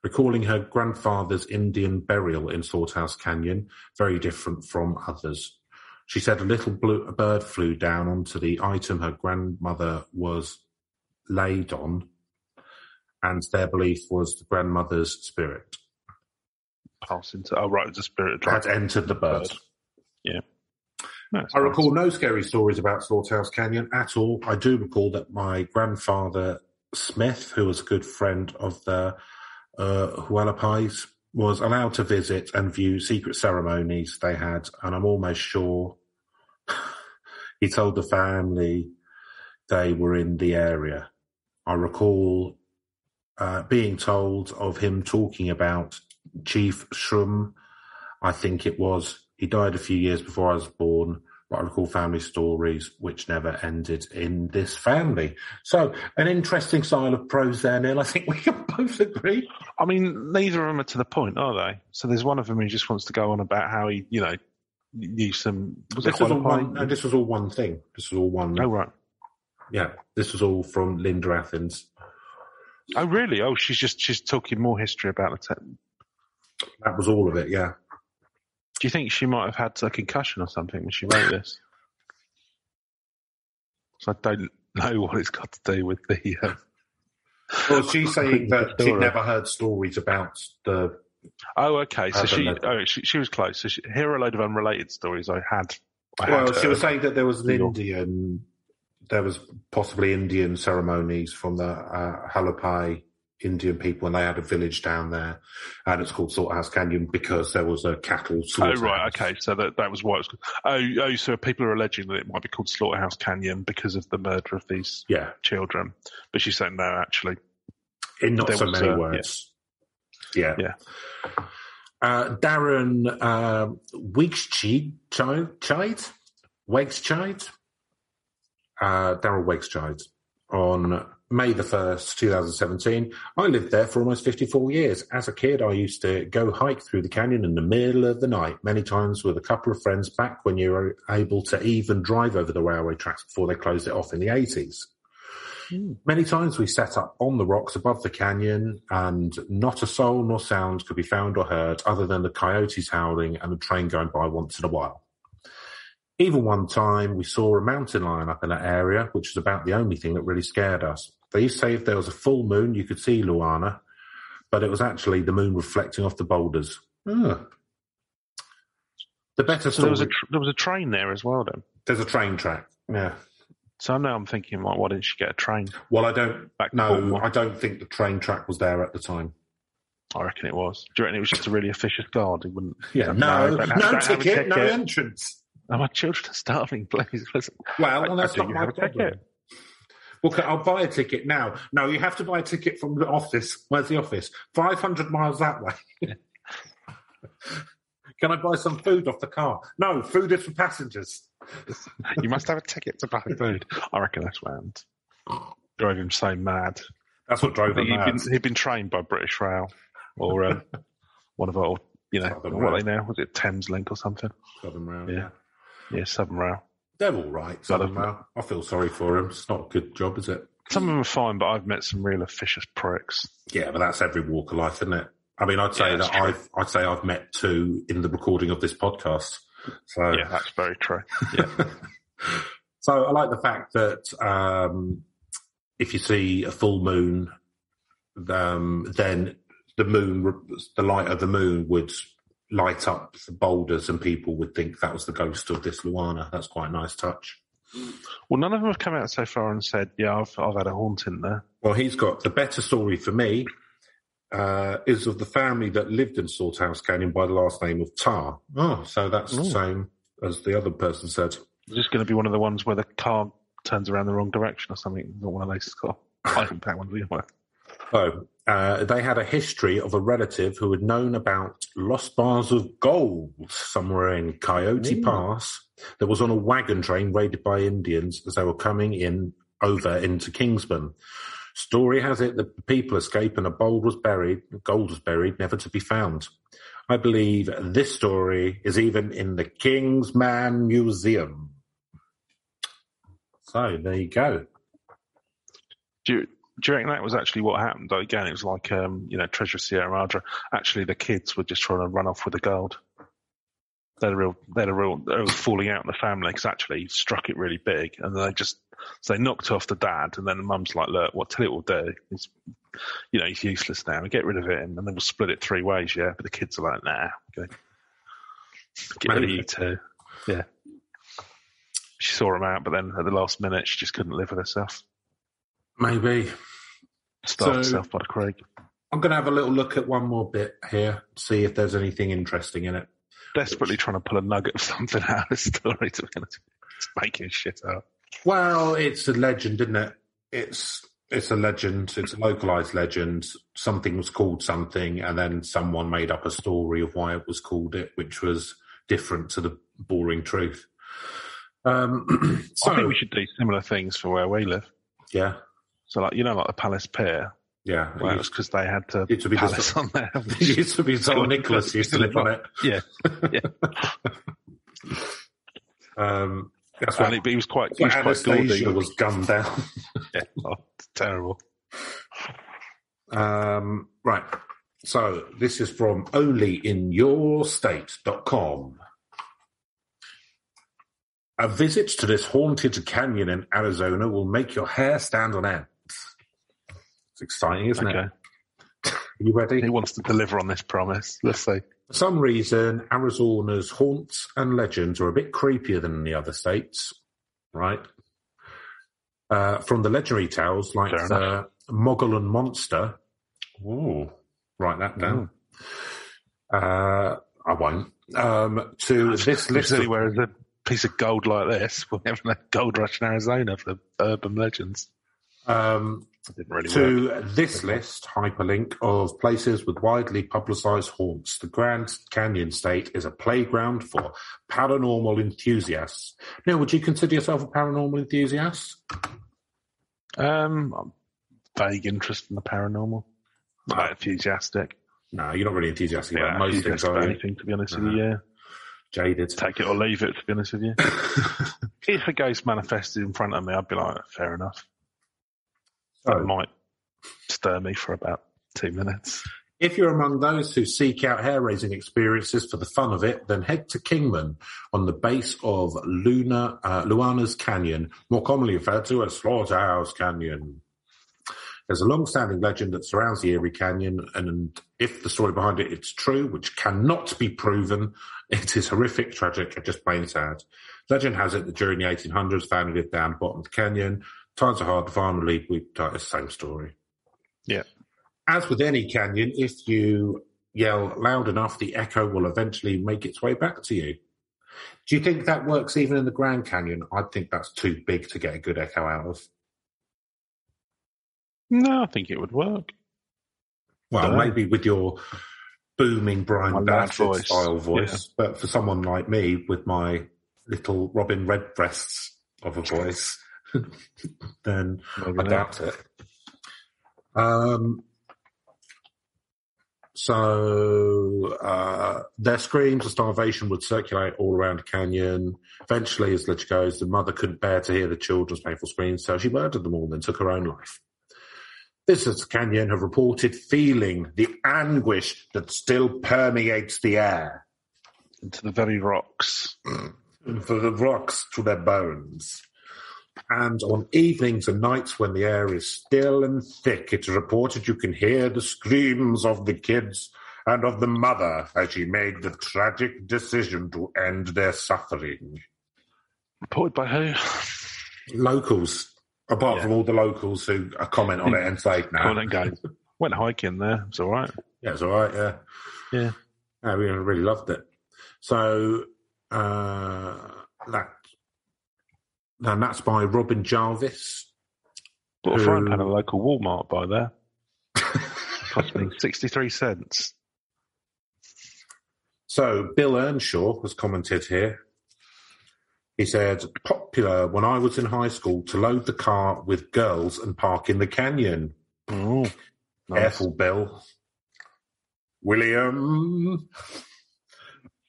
recalling her grandfather's Indian burial in Slaughterhouse Canyon, very different from others. She said a little blue, a bird flew down onto the item her grandmother was laid on, and their belief was the grandmother's spirit Pass into oh right, a spirit had entered the bird. Yeah. I nice. recall no scary stories about Slaughterhouse Canyon at all. I do recall that my grandfather Smith, who was a good friend of the uh, Hualapais, was allowed to visit and view secret ceremonies they had, and I'm almost sure he told the family they were in the area. I recall uh, being told of him talking about Chief Sherum, I think it was. He died a few years before I was born, but I recall family stories which never ended in this family. So, an interesting style of prose there, Neil. I think we can both agree. I mean, neither of them are to the point, are they? So there's one of them who just wants to go on about how he, you know, used some. Was This was, all one, no, this was all one thing. This was all one. Oh right. Yeah, this was all from Linda Athens. Oh really? Oh, she's just she's talking more history about the. Te- That was all of it. Yeah. Do you think she might have had a concussion or something when she wrote this? So I don't know what it's got to do with the. Uh, Well, she's saying that she'd never heard stories about the. oh, okay. So she, know. oh, she she was close. So she, here are a load of unrelated stories I had. I had Well, she was saying that there was an Indian, there was possibly Indian ceremonies from the uh, Hualapai Indian people, and they had a village down there, and it's called Slaughterhouse Canyon because there was a cattle slaughter. Oh right, okay. So that that was why it was. Oh, oh. So people are alleging that it might be called Slaughterhouse Canyon because of the murder of these Yeah, children. But she's saying no, actually. in not There so many uh, words. Yeah. Yeah. Uh, Darren uh, Wigschide, Chide, uh, Darren Wegschide on May the 1st, 2017. I lived there for almost 54 years. As a kid, I used to go hike through the canyon in the middle of the night, many times with a couple of friends back when you were able to even drive over the railway tracks before they closed it off in the 80s. Hmm. Many times we sat up on the rocks above the canyon and not a soul nor sound could be found or heard other than the coyotes howling and the train going by once in a while. Even one time we saw a mountain lion up in that area, which was about the only thing that really scared us. They used to say if there was a full moon, you could see Luana. but it was actually the moon reflecting off the boulders. The better So there was a story- tr- there was a train there as well. Then, there's a train track. Yeah. so now I'm thinking, like, why didn't she get a train? Well, I don't. Back No, Baltimore. I don't think the train track was there at the time. I reckon it was. Do you reckon it was just a really officious guard who wouldn't? Yeah, No, no, no, have- don't have a ticket, no entrance. Oh, my children are starving, please. Listen, Well, I- well, that's I not my have a problem. ticket. Well, I'll buy a ticket now. No, you have to buy a ticket from the office. Where's the office? 500 miles that way. Can I buy some food off the car? No, food is for passengers. you must have a ticket to buy food. I reckon that's round. Drove him so mad. That's what drove them he'd mad. been, he'd been trained by British Rail or um, one of our, you know, Southern what are Rail. they now? Was it Thameslink or something? Southern Rail, Yeah. Yeah, Southern Rail. They're all right, Southern Southern- Rail. I feel sorry for them. It's not a good job, is it? Some of them are fine, but I've met some real officious pricks. Yeah, but that's every walk of life, isn't it? I mean, I'd say Yeah, that true. I've, I'd say I've met two in the recording of this podcast. So, Yeah, that's very true. Yeah. so I like the fact that um, if you see a full moon, um, then the moon, the light of the moon would light up the boulders, and people would think that was the ghost of this Luana. That's quite a nice touch. Well, none of them have come out so far and said, "Yeah, I've I've had a haunting there." Well, he's got the better story for me. Uh, is of the family that lived in Slaughterhouse Canyon by the last name of Tar. Oh, so that's the same as the other person said. Is this going to be one of the ones where the car turns around the wrong direction or something? Not one of those. I think that one will be one. Uh, they had a history of a relative who had known about lost bars of gold somewhere in Coyote. Pass that was on a wagon train raided by Indians as they were coming in over into Kingman. Story has it that the people escaped and a gold was buried, gold was buried, never to be found. I believe this story is even in the Kingman Museum. So there you go. Do you, reckon that was actually what happened? Again, it was like um, you know Treasure of Sierra Madre. Actually, the kids were just trying to run off with the gold. They had a real, they had a real, they were falling out in the family because actually he struck it really big, and they just so they knocked off the dad, and then the mum's like, "Look, what tell it will do is, you know, he's useless now. Get rid of it, and then we'll split it three ways." Yeah, but the kids are like, "Nah, okay. get rid of you too." Yeah. She saw him out, but then at the last minute, she just couldn't live with herself. Maybe. Starved So- herself by the. I'm going to have a little look at one more bit here, see if there's anything interesting in it. desperately trying to pull a nugget of something out of the story to be honest. It's making shit up. Well, it's a legend, isn't it? It's it's a legend. It's a localized legend. Something was called something, and then someone made up a story of why it was called it, which was different to the boring truth. Um, so I think we should do similar things for where we live. yeah, So like you know like the Palace Pier. yeah. Well, it it's because they had to Used to be the- palace on there. it used to be St Nicholas used to live on it. Yeah. yeah. Um, that's And why, he, was quite he was quite gaudy. Was gunned down. Yeah. Oh, terrible. Um, right. So this is from onlyinyourstate.com. A visit to this haunted canyon in Arizona will make your hair stand on end. It's exciting, isn't Okay. it? Are you ready? He wants to deliver on this promise. Let's see. For some reason, Arizona's haunts and legends are a bit creepier than the other states, right? Uh, from the legendary tales like Fair the Mogollon Monster. Ooh, write that down. Uh, I won't. Um, to this If list of, anywhere is a piece of gold like this, we're having a gold rush in Arizona for urban legends. Um, It didn't work. to this list, hyperlink of places with widely publicized haunts. The Grand Canyon State is a playground for paranormal enthusiasts. Now, would you consider yourself a paranormal enthusiast? Um, vague interest in the paranormal. Not that enthusiastic. No, you're not really enthusiastic Yeah, about most things, enthusiastic are about anything, to be honest with you, yeah. Jaded. Take it or leave it, to be honest with you. if a ghost manifested in front of me, I'd be like, fair enough. That might stir me for about two minutes. if you're among those who seek out hair raising experiences for the fun of it, then head to Kingman on the base of Luna, uh, Luana's Canyon, more commonly referred to as Slaughterhouse Canyon. There's a long-standing legend that surrounds the eerie Canyon, and if the story behind it is true, which cannot be proven, it is horrific, tragic, and just plain sad. Legend has it that during the 1800s, family lived down the bottom of the canyon. Times are hard to find relief. We it's the same story. Yeah. As with any canyon, if you yell loud enough, the echo will eventually make its way back to you. Do you think that works even in the Grand Canyon? I think that's too big to get a good echo out of. No, I think it would work. Well, Dunno. maybe with your booming Brian My loud Batchelor voice, style voice, but for someone like me with my little Robin Redbreasts of a voice, then Maybe I doubt it. Um, so uh, their screams of starvation would circulate all around the canyon. Eventually, as legend goes, the mother couldn't bear to hear the children's painful screams, so she murdered them all and then took her own life. Visitors to canyon have reported feeling the anguish that still permeates the air, Into the very rocks. for the rocks to their bones. And on evenings and nights when the air is still and thick, it's reported you can hear the screams of the kids and of the mother as she made the tragic decision to end their suffering. Reported by who? Locals, apart Yeah. from all the locals who comment on it and say, no, Well, then go. Went hiking there. It's all right. yeah, it's all right, yeah. Yeah. Yeah, we really loved it. So uh, that and that's by Robin Jarvis. Bought a frying pan at a local Walmart by there. Cost me 63 cents. So Bill Earnshaw has commented here. He said, popular when I was in high school to load the car with girls and park in the canyon. Oh, nice. Careful, Bill. William.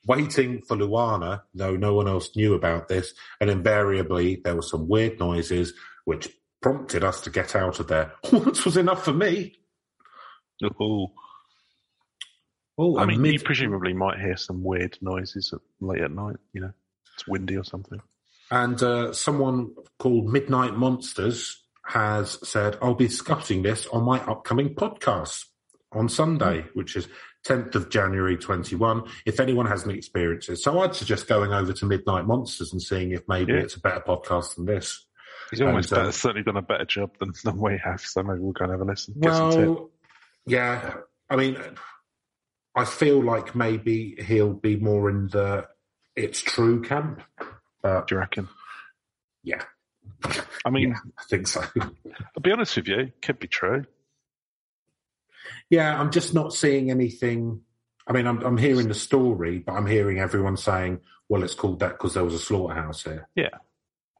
Waiting for Luana, though no one else knew about this, and invariably there were some weird noises which prompted us to get out of there. Once was enough for me. Oh, Oh, I mean, mid- you presumably might hear some weird noises at, late at night. You know, it's windy or something. And uh, someone called Midnight Monsters has said, I'll be discussing this on my upcoming podcast on Sunday, which is 10th of January 21. If anyone has any experiences. So I'd suggest going over to Midnight Monsters and seeing if maybe Yeah. it's a better podcast than this. He's almost And, uh, certainly done a better job than, than we have. So maybe we'll go and have a listen. Well, yeah. I mean, I feel like maybe he'll be more in the it's true camp. But Do you reckon? yeah, I mean, yeah, I think so. I'll be honest with you, it could be true. Yeah, I'm just not seeing anything. I mean, I'm, I'm hearing the story, but I'm hearing everyone saying, well, it's called that because there was a slaughterhouse here. Yeah.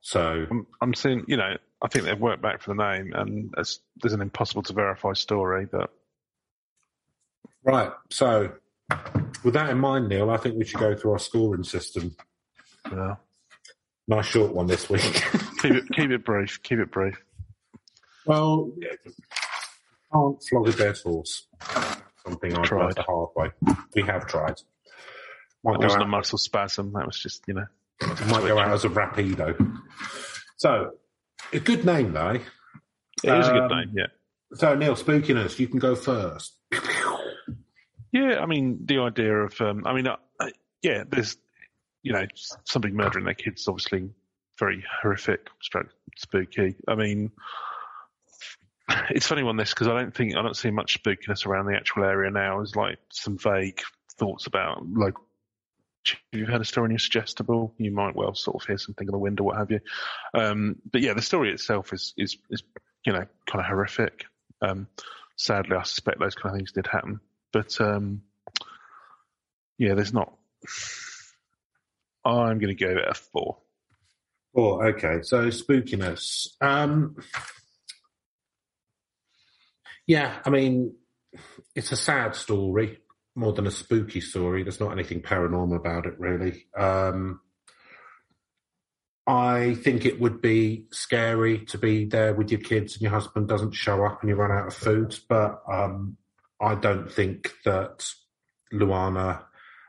So, I'm, I'm seeing, you know, I think they've worked back for the name, and it's, there's an impossible to verify story but right. So, with that in mind, Neil, I think we should go through our scoring system. Yeah. Nice short one this week. keep it keep it brief. Keep it brief. well, can't flog a dead horse. Something I've Tried. the hard way. We have tried. Might That wasn't a muscle spasm. That was just, you know, might go out as a rapido. So, a good name, though. it is a good Um, name. Yeah, So, Neil, spookiness, you can go first. yeah. I mean, the idea of, um, I mean, uh, uh, yeah, there's, you know, somebody murdering their kids, obviously very horrific, stroke spooky. I mean, it's funny on this because I don't think I don't see much spookiness around the actual area now. There's like some vague thoughts about like If you've had a story and you're suggestible, you might well sort of hear something in the wind or what have you. Um, but yeah, the story itself is is is you know kind of horrific. Um, sadly, I suspect those kind of things did happen. But um, yeah, there's not. I'm going to give it a four. Oh, okay. So spookiness. Um, yeah, I mean, it's a sad story more than a spooky story. There's not anything paranormal about it, really. Um, I think it would be scary to be there with your kids and your husband doesn't show up and you run out of food. But um, I don't think that Luana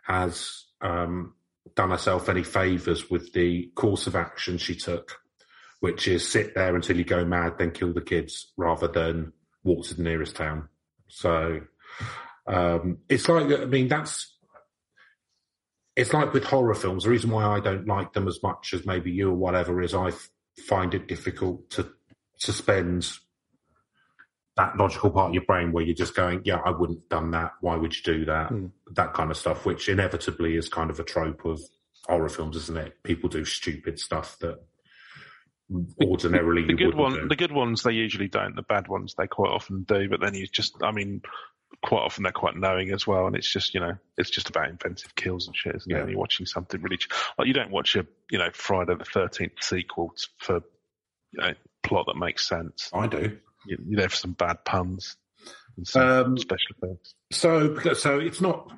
has um, done herself any favours with the course of action she took, which is sit there until you go mad, then kill the kids, rather than walk to the nearest town. So um, it's like I mean that's it's like with horror films. The reason why I don't like them as much as maybe you or whatever is I f- find it difficult to suspend that logical part of your brain where you're just going, yeah, I wouldn't have done that. Why would you do that? Hmm. That kind of stuff, which inevitably is kind of a trope of horror films, isn't it? People do stupid stuff that ordinarily The you good one, do. the good ones they usually don't. The bad ones they quite often do. But then you just, I mean, quite often they're quite knowing as well. And it's just, you know, it's just about inventive kills and shit, isn't it? Yeah. And you're watching something really ch- like you don't watch a, you know, Friday the Thirteenth sequel for, you know, plot that makes sense. I do. You- You're there for some bad puns and some Um, special effects. So, so it's not,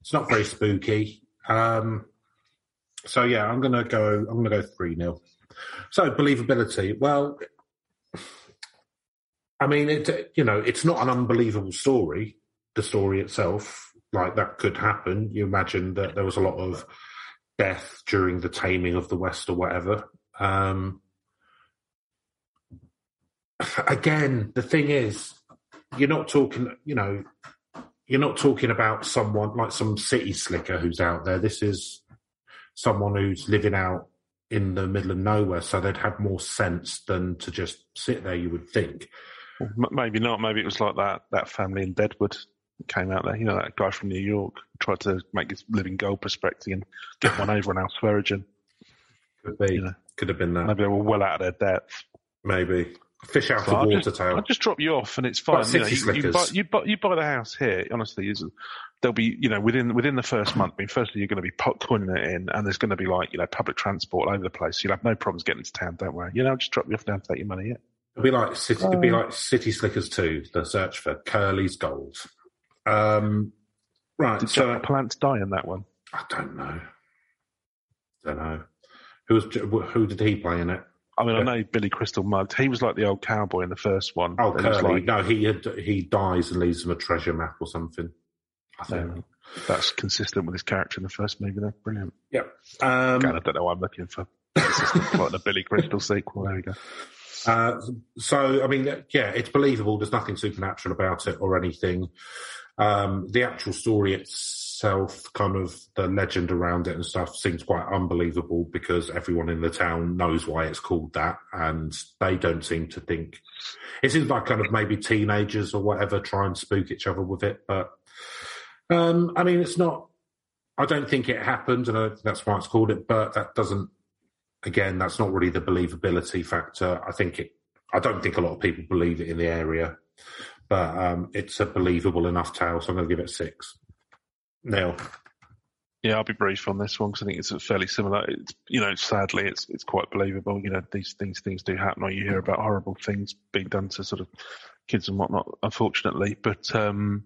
it's not very spooky. Um, so yeah, I'm gonna go. I'm gonna go three 0 So believability. Well, I mean, it. You know, it's not an unbelievable story. The story itself, like that, could happen. You imagine that there was a lot of death during the taming of the West or whatever. Um, again, the thing is, you're not talking. You know, you're not talking about someone like some city slicker who's out there. This is someone who's living out in the middle of nowhere, so they'd have more sense than to just sit there. You would think. Well, maybe not. Maybe it was like that that family in Deadwood came out there. You know, that guy from New York tried to make his living gold prospecting and get one over on Al Swearingen. Could be. Yeah. Could have been that. Maybe they were well out of their depth. Maybe fish out So of I'll water just, tail. I'll just drop you off, and it's fine. You, know, you, you, buy, you, buy, you buy the house here. Honestly, is there'll be you know within within the first month. I mean, firstly you're going to be putting it in, and there's going to be like you know public transport all over the place. You'll have no problems getting into town. Don't worry. You know, I'll just drop you off down, take your money. Yeah. It'd be like city. It'd be like City Slickers too. The search for Curly's gold. Um, right. Did so Jack Palance die in that one? I don't know. Don't know. Who was who did he play in it? I mean, Yeah. I know Billy Crystal mugged. He was like the old cowboy in the first one. Oh, He Curly. like- no, he he dies and leaves him a treasure map or something. I think. Um, that's consistent with his character in the first movie. There, brilliant. Yeah. Um, Again, I don't know why I'm looking for consistent plot in a Billy Crystal sequel. There we go. Uh, so, I mean, yeah, it's believable. There's nothing supernatural about it or anything. Um, the actual story itself, kind of the legend around it and stuff, seems quite unbelievable because everyone in the town knows why it's called that, and they don't seem to think. It seems like kind of maybe teenagers or whatever try and spook each other with it, but um, I mean, it's not. I don't think it happened, and that's why it's called it. But that doesn't again, that's not really the believability factor. I think it, I don't think a lot of people believe it in the area, but um, it's a believable enough tale, so I'm going to give it six. Neil, Yeah, I'll be brief on this one because I think it's fairly similar. It's, you know, sadly, it's it's quite believable. You know, these things things do happen, or you hear about horrible things being done to sort of kids and whatnot. Unfortunately, but um,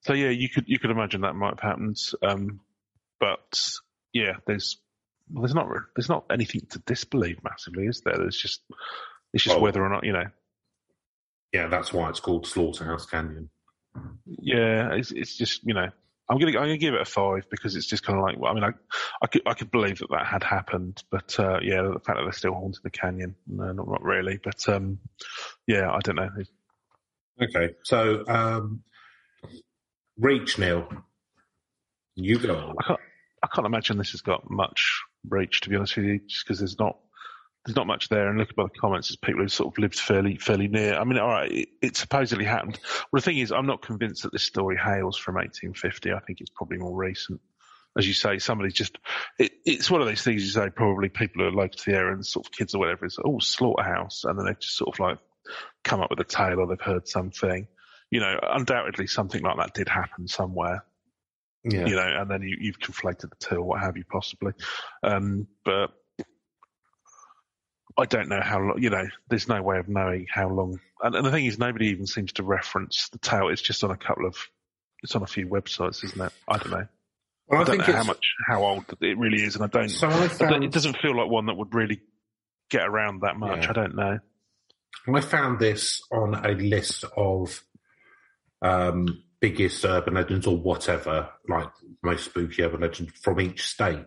so yeah, you could you could imagine that might have happened. Um, but yeah, there's well, there's not there's not anything to disbelieve massively, is there? There's just it's just Well- whether or not you know. Yeah, that's why it's called Slaughterhouse Canyon. Yeah, it's it's just you know. I'm gonna I'm gonna give it a five because it's just kind of like well, I mean I I could I could believe that that had happened, but uh, yeah, the fact that they're still haunting the canyon, no, not, not really. But um, yeah, I don't know. Okay, so um, Reach, Neil, you go. I can't I can't imagine this has got much reach to be honest with you, just because there's not there's not much there. And looking by the comments, it's people who sort of lived fairly fairly near. I mean, all right, it, it supposedly happened. Well, the thing is, I'm not convinced that this story hails from 1850. I think it's probably more recent. As you say, somebody just, it, it's one of those things you say, probably people who are local to the area and sort of kids or whatever is, oh, slaughterhouse. And then they just sort of like come up with a tale or they've heard something. You know, undoubtedly something like that did happen somewhere Yeah, you know, and then you, you've conflated the two or what have you possibly. Um, but I don't know how long, you know, there's no way of knowing how long. And, and the thing is, nobody even seems to reference the tale. It's just on a couple of, it's on a few websites, isn't it? I don't know. well, I, I, don't think know how much, how old it really is. And I don't, So I I don't- found, it doesn't feel like one that would really get around that much. Yeah. I don't know. I found this on a list of um, biggest urban legends or whatever, like most spooky urban legends from each state.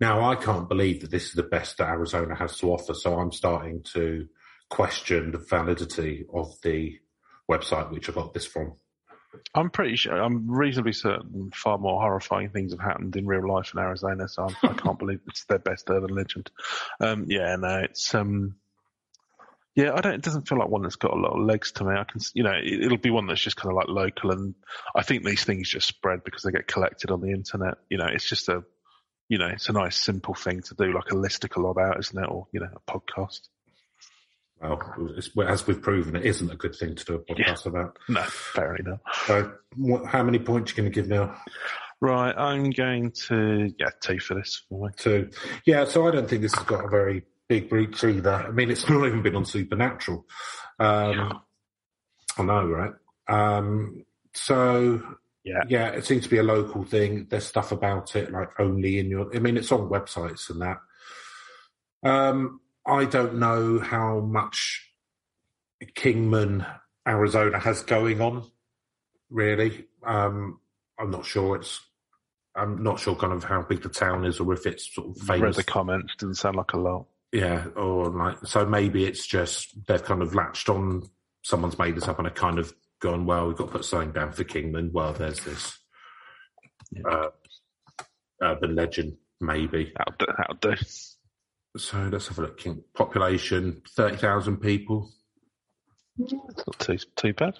Now, I can't believe that this is the best that Arizona has to offer, so I'm starting to question the validity of the website which I got this from. I'm pretty sure, I'm reasonably certain far more horrifying things have happened in real life in Arizona, so I'm, I can't believe it's their best urban legend. Um, yeah, no, it's, um, yeah, I don't, it doesn't feel like one that's got a lot of legs to me. I can, you know, it, it'll be one that's just kind of like local and I think these things just spread because they get collected on the internet. You know, it's just a, you know, it's a nice simple thing to do, like a listicle about, isn't it? Or, you know, a podcast. Well, as we've proven, it isn't a good thing to do a podcast about. No, fair enough. So, what, how many points are you going to give now? Right, I'm going to, yeah, two for this. for. Two. Yeah, so I don't think this has got a very big breach either. I mean, it's not even been on Supernatural. Um, I know, right? Um, so Yeah. yeah, it seems to be a local thing. There's stuff about it, like only in your. I mean, it's on websites and that. Um, I don't know how much Kingman, Arizona, has going on. Really, um, I'm not sure. It's. I'm not sure kind of how big the town is, or if it's sort of famous. Read the comments, didn't sound like a lot. Yeah, or like so maybe it's just they've kind of latched on. Someone's made this up and have kind of gone, well, we've got to put something down for Kingman. Well, there's this uh, urban legend, maybe. That'll do. That'll do. So let's have a look. King population thirty thousand people, It's not too too bad.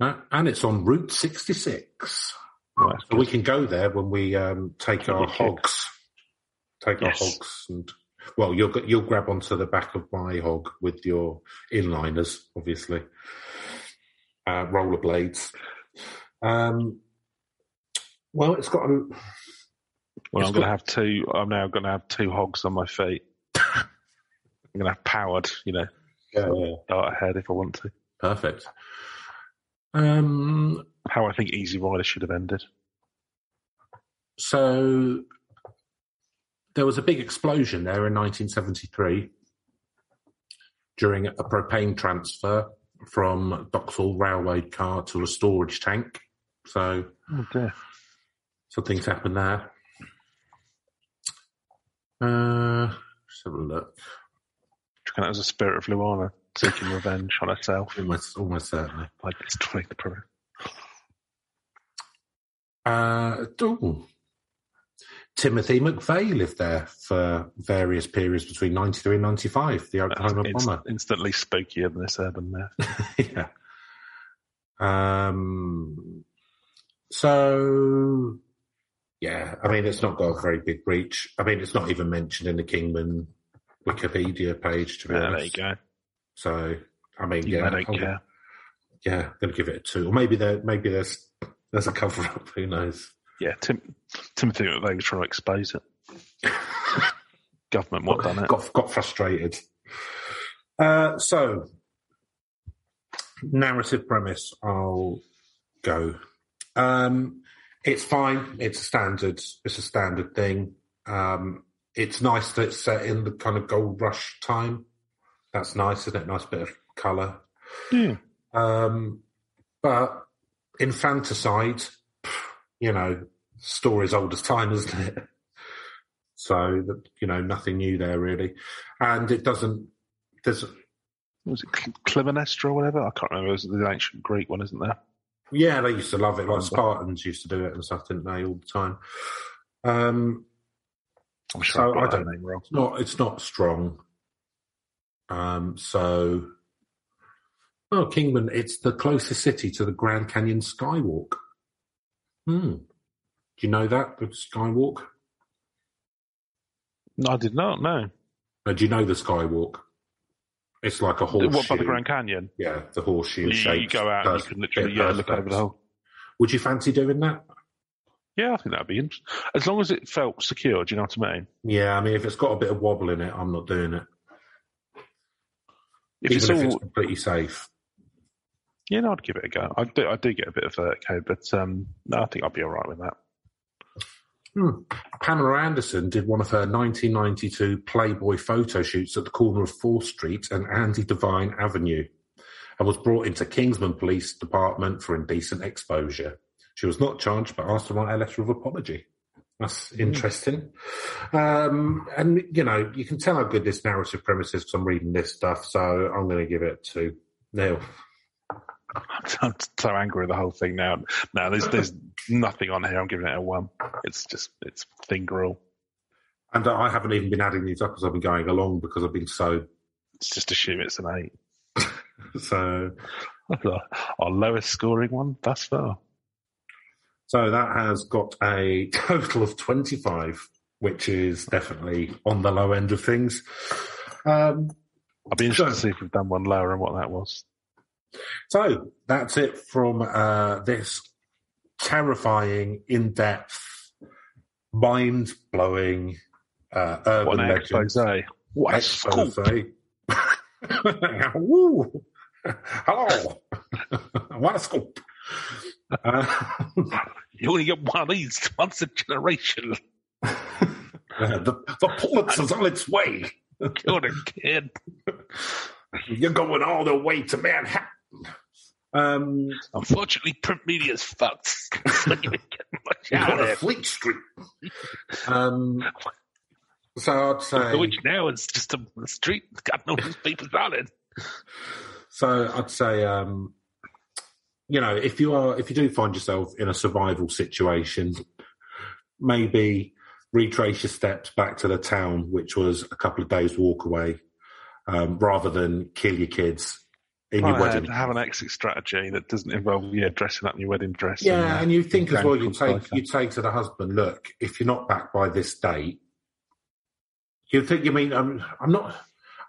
uh, and it's on Route sixty six. Well, that's So we can go there when we um, take our hogs. Take our hogs and well, you'll you'll grab onto the back of my hog with your inliners, obviously. Uh, rollerblades. Um, well, it's got a, Well, I'm going to have two. I'm now going to have two hogs on my feet. I'm going to have powered, you know, yeah, yeah, dart ahead if I want to. perfect. Um, How I think Easy Rider should have ended. so there was a big explosion there in 1973 during a propane transfer from Vauxhall railway car to a storage tank. So Oh dear. So things happen there. Uh, let's have a look. Do you reckon that was a spirit of Luana seeking revenge on herself Almost, almost certainly. by destroying the program? Uh, ooh. Timothy McVeigh lived there for various periods between 93 and 95, the Oklahoma It's bomber. instantly spookier than this urban myth. yeah. Um, so, yeah, I mean, it's not got a very big reach. I mean, it's not even mentioned in the Kingman Wikipedia page, to be Yeah, honest. there you go. So, I mean, You yeah, don't I'll- care. yeah, I'm going to give it a two, or maybe there, maybe there's there's a cover up. Who knows? Yeah, Tim, Timothy McVeigh's trying to expose it. Government what done it? Got got frustrated. Uh, so, narrative premise. I'll go. Um, it's fine. It's a standard. It's a standard thing. Um, it's nice that it's set in the kind of gold rush time. That's nice, isn't it? Nice bit of colour. Yeah. Um, but infanticide, you know, story's old as time, isn't it? So that you know, nothing new there really, and it doesn't. There's Was it Cl- or whatever? I can't remember. It was the ancient Greek one, isn't there? yeah, they used to love it. Like Spartans used to do it and stuff, didn't they, all the time? Um, I'm sure So I got I that don't- name wrong. it's not. It's not strong. Um, so, oh, Kingman, it's the closest city to the Grand Canyon Skywalk. Hmm. Do you know that the Skywalk? No, I did not know. Uh, do you know the Skywalk? It's like a horseshoe. What by the Grand Canyon? Yeah, the horseshoe You, shape. you go out and you can literally yeah, look over the whole. Would you fancy doing that? Yeah, I think that'd be interesting. As long as it felt secure, do you know what I mean? Yeah, I mean, if it's got a bit of wobble in it, I'm not doing it. If it's Even if all, it's completely safe. Yeah, no, I'd give it a go. I do, I do get a bit of vertigo, but um, no, I think I'd be all right with that. Hmm. Pamela Anderson did one of her 1992 Playboy photo shoots at the corner of 4th Street and Andy Devine Avenue and was brought into Kingman Police Department for indecent exposure. She was not charged but asked to write a letter of apology. That's interesting. Um, and, you know, you can tell how good this narrative premise is because I'm reading this stuff, so I'm going to give it to Neil. I'm so angry with the whole thing now. Now there's there's nothing on here. I'm giving it a one. It's just it's thing gruel. And I haven't even been adding these up as I've been going along because I've been so It's just assume it's an eight. so. Our lowest scoring one thus far. So that has got a total of twenty-five, which is definitely on the low end of things. Um, I'll be interested So- to see if we've done one lower and what that was. So that's it from uh, this terrifying, in-depth, mind-blowing uh, urban What an legend expose. What expose. Woo! Hello, what a scoop! Uh, You only get one of these once a generation. the, the Pulitzer's on its way. Killed a kid. You're going all the way to Manhattan. Um, Unfortunately, print media is fucked. so you ain't getting much out of. Fleet Street. Um, so I'd say. Which now is just a a street. God knows newspapers on it. So I'd say, um, you know, if you are, if you do find yourself in a survival situation, maybe retrace your steps back to the town, which was a couple of days walk away, um, rather than kill your kids in your Plan ahead, wedding. have an exit strategy that doesn't involve yeah dressing up in your wedding dress. Yeah, and, uh, and you think as well, you take you say to the husband, look, if you're not back by this date, you think you mean I'm I'm not.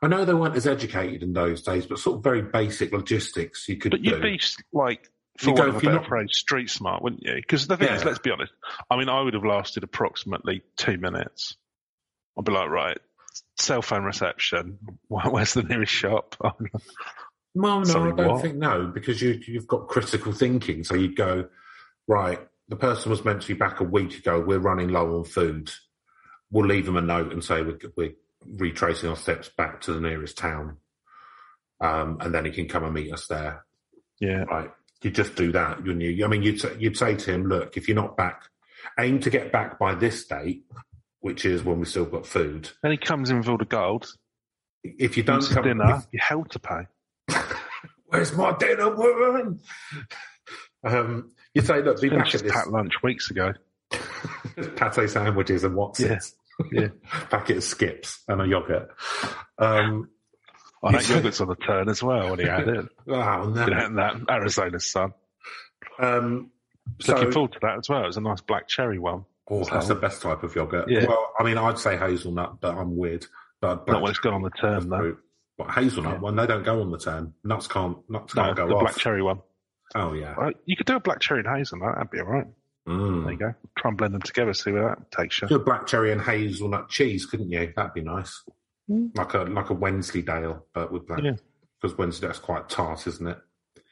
I know they weren't as educated in those days, but sort of very basic logistics you could But do. you'd be like, for You go, want of a if you're not- phrase, street smart, wouldn't you? Because the thing is, let's be honest. I mean, I would have lasted approximately two minutes. I'd be like, right, cell phone reception. Where's the nearest shop? Well, no, Sorry, I don't what? think no, because you you've got critical thinking. So you'd go, right, the person was meant to be back a week ago. We're running low on food. We'll leave them a note and say we're, we're retracing our steps back to the nearest town, um, and then he can come and meet us there. yeah. Right, you just do that, wouldn't you? I mean, you'd say- you'd say to him, look, if you're not back, aim to get back by this date, which is when we've still got food. Then he comes in with all the gold. If you don't come, dinner. if- You're held to pay. Where's my dinner, woman? Um, you say, look, be back at this pat lunch weeks ago. pate sandwiches and what's Yeah, it? yeah. Packet of skips and a yogurt. Um, Oh, that yogurt's on the turn as well when he had it. oh, no. Know, that Arizona sun. Um, so, Looking forward to that as well. It was a nice black cherry one. oh, that's the best type of yogurt. Yeah. Well, I mean, I'd say hazelnut, but I'm weird. But Not when it's gone on the turn though. Fruit. But hazelnut Yeah. one, they don't go on the turn. Nuts can't. Nuts No, can't the go off. black cherry one. Oh yeah. Right, you could do a black cherry and hazelnut. That'd be all right. Mm. There you go. Try and blend them together. See where that takes you. Do a black cherry and hazelnut cheese, couldn't you? That'd be nice. Mm. Like a like a Wensleydale, but with black. Yeah. Because Wensleydale's quite tart, isn't it?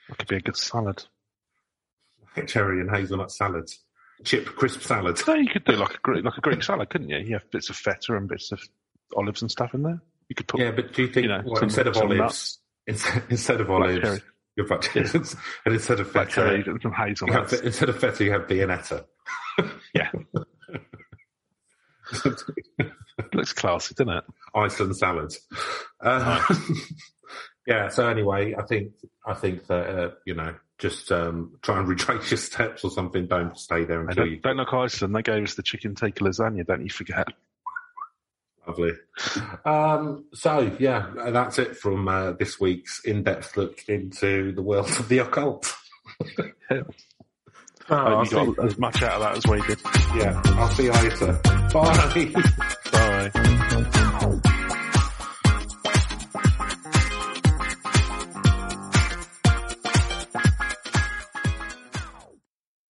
That could be a good salad. Cherry and hazelnut salads, chip crisp salad. No, you could do like a Greek, like a Greek salad, couldn't you? You have bits of feta and bits of olives and stuff in there. You could put Yeah, but do you think You know, well, some- instead of olives, instead, instead of olives, you've got and instead of black feta, and some you have, hazelnuts. instead of feta, you have viennetta. Yeah. Looks classy, doesn't it? Iceland salads. Uh, yeah. So anyway, I think I think that uh, you know just um, try and retrace your steps or something. Don't stay there until don't, don't look Iceland. They gave us the chicken tikka lasagna. Don't you forget? Lovely. Um, so yeah, that's it from uh, this week's in-depth look into the world of the occult. Yeah. Oh, Hope I'll you got as much out of that as we did. yeah, I'll see you later. Bye. Bye.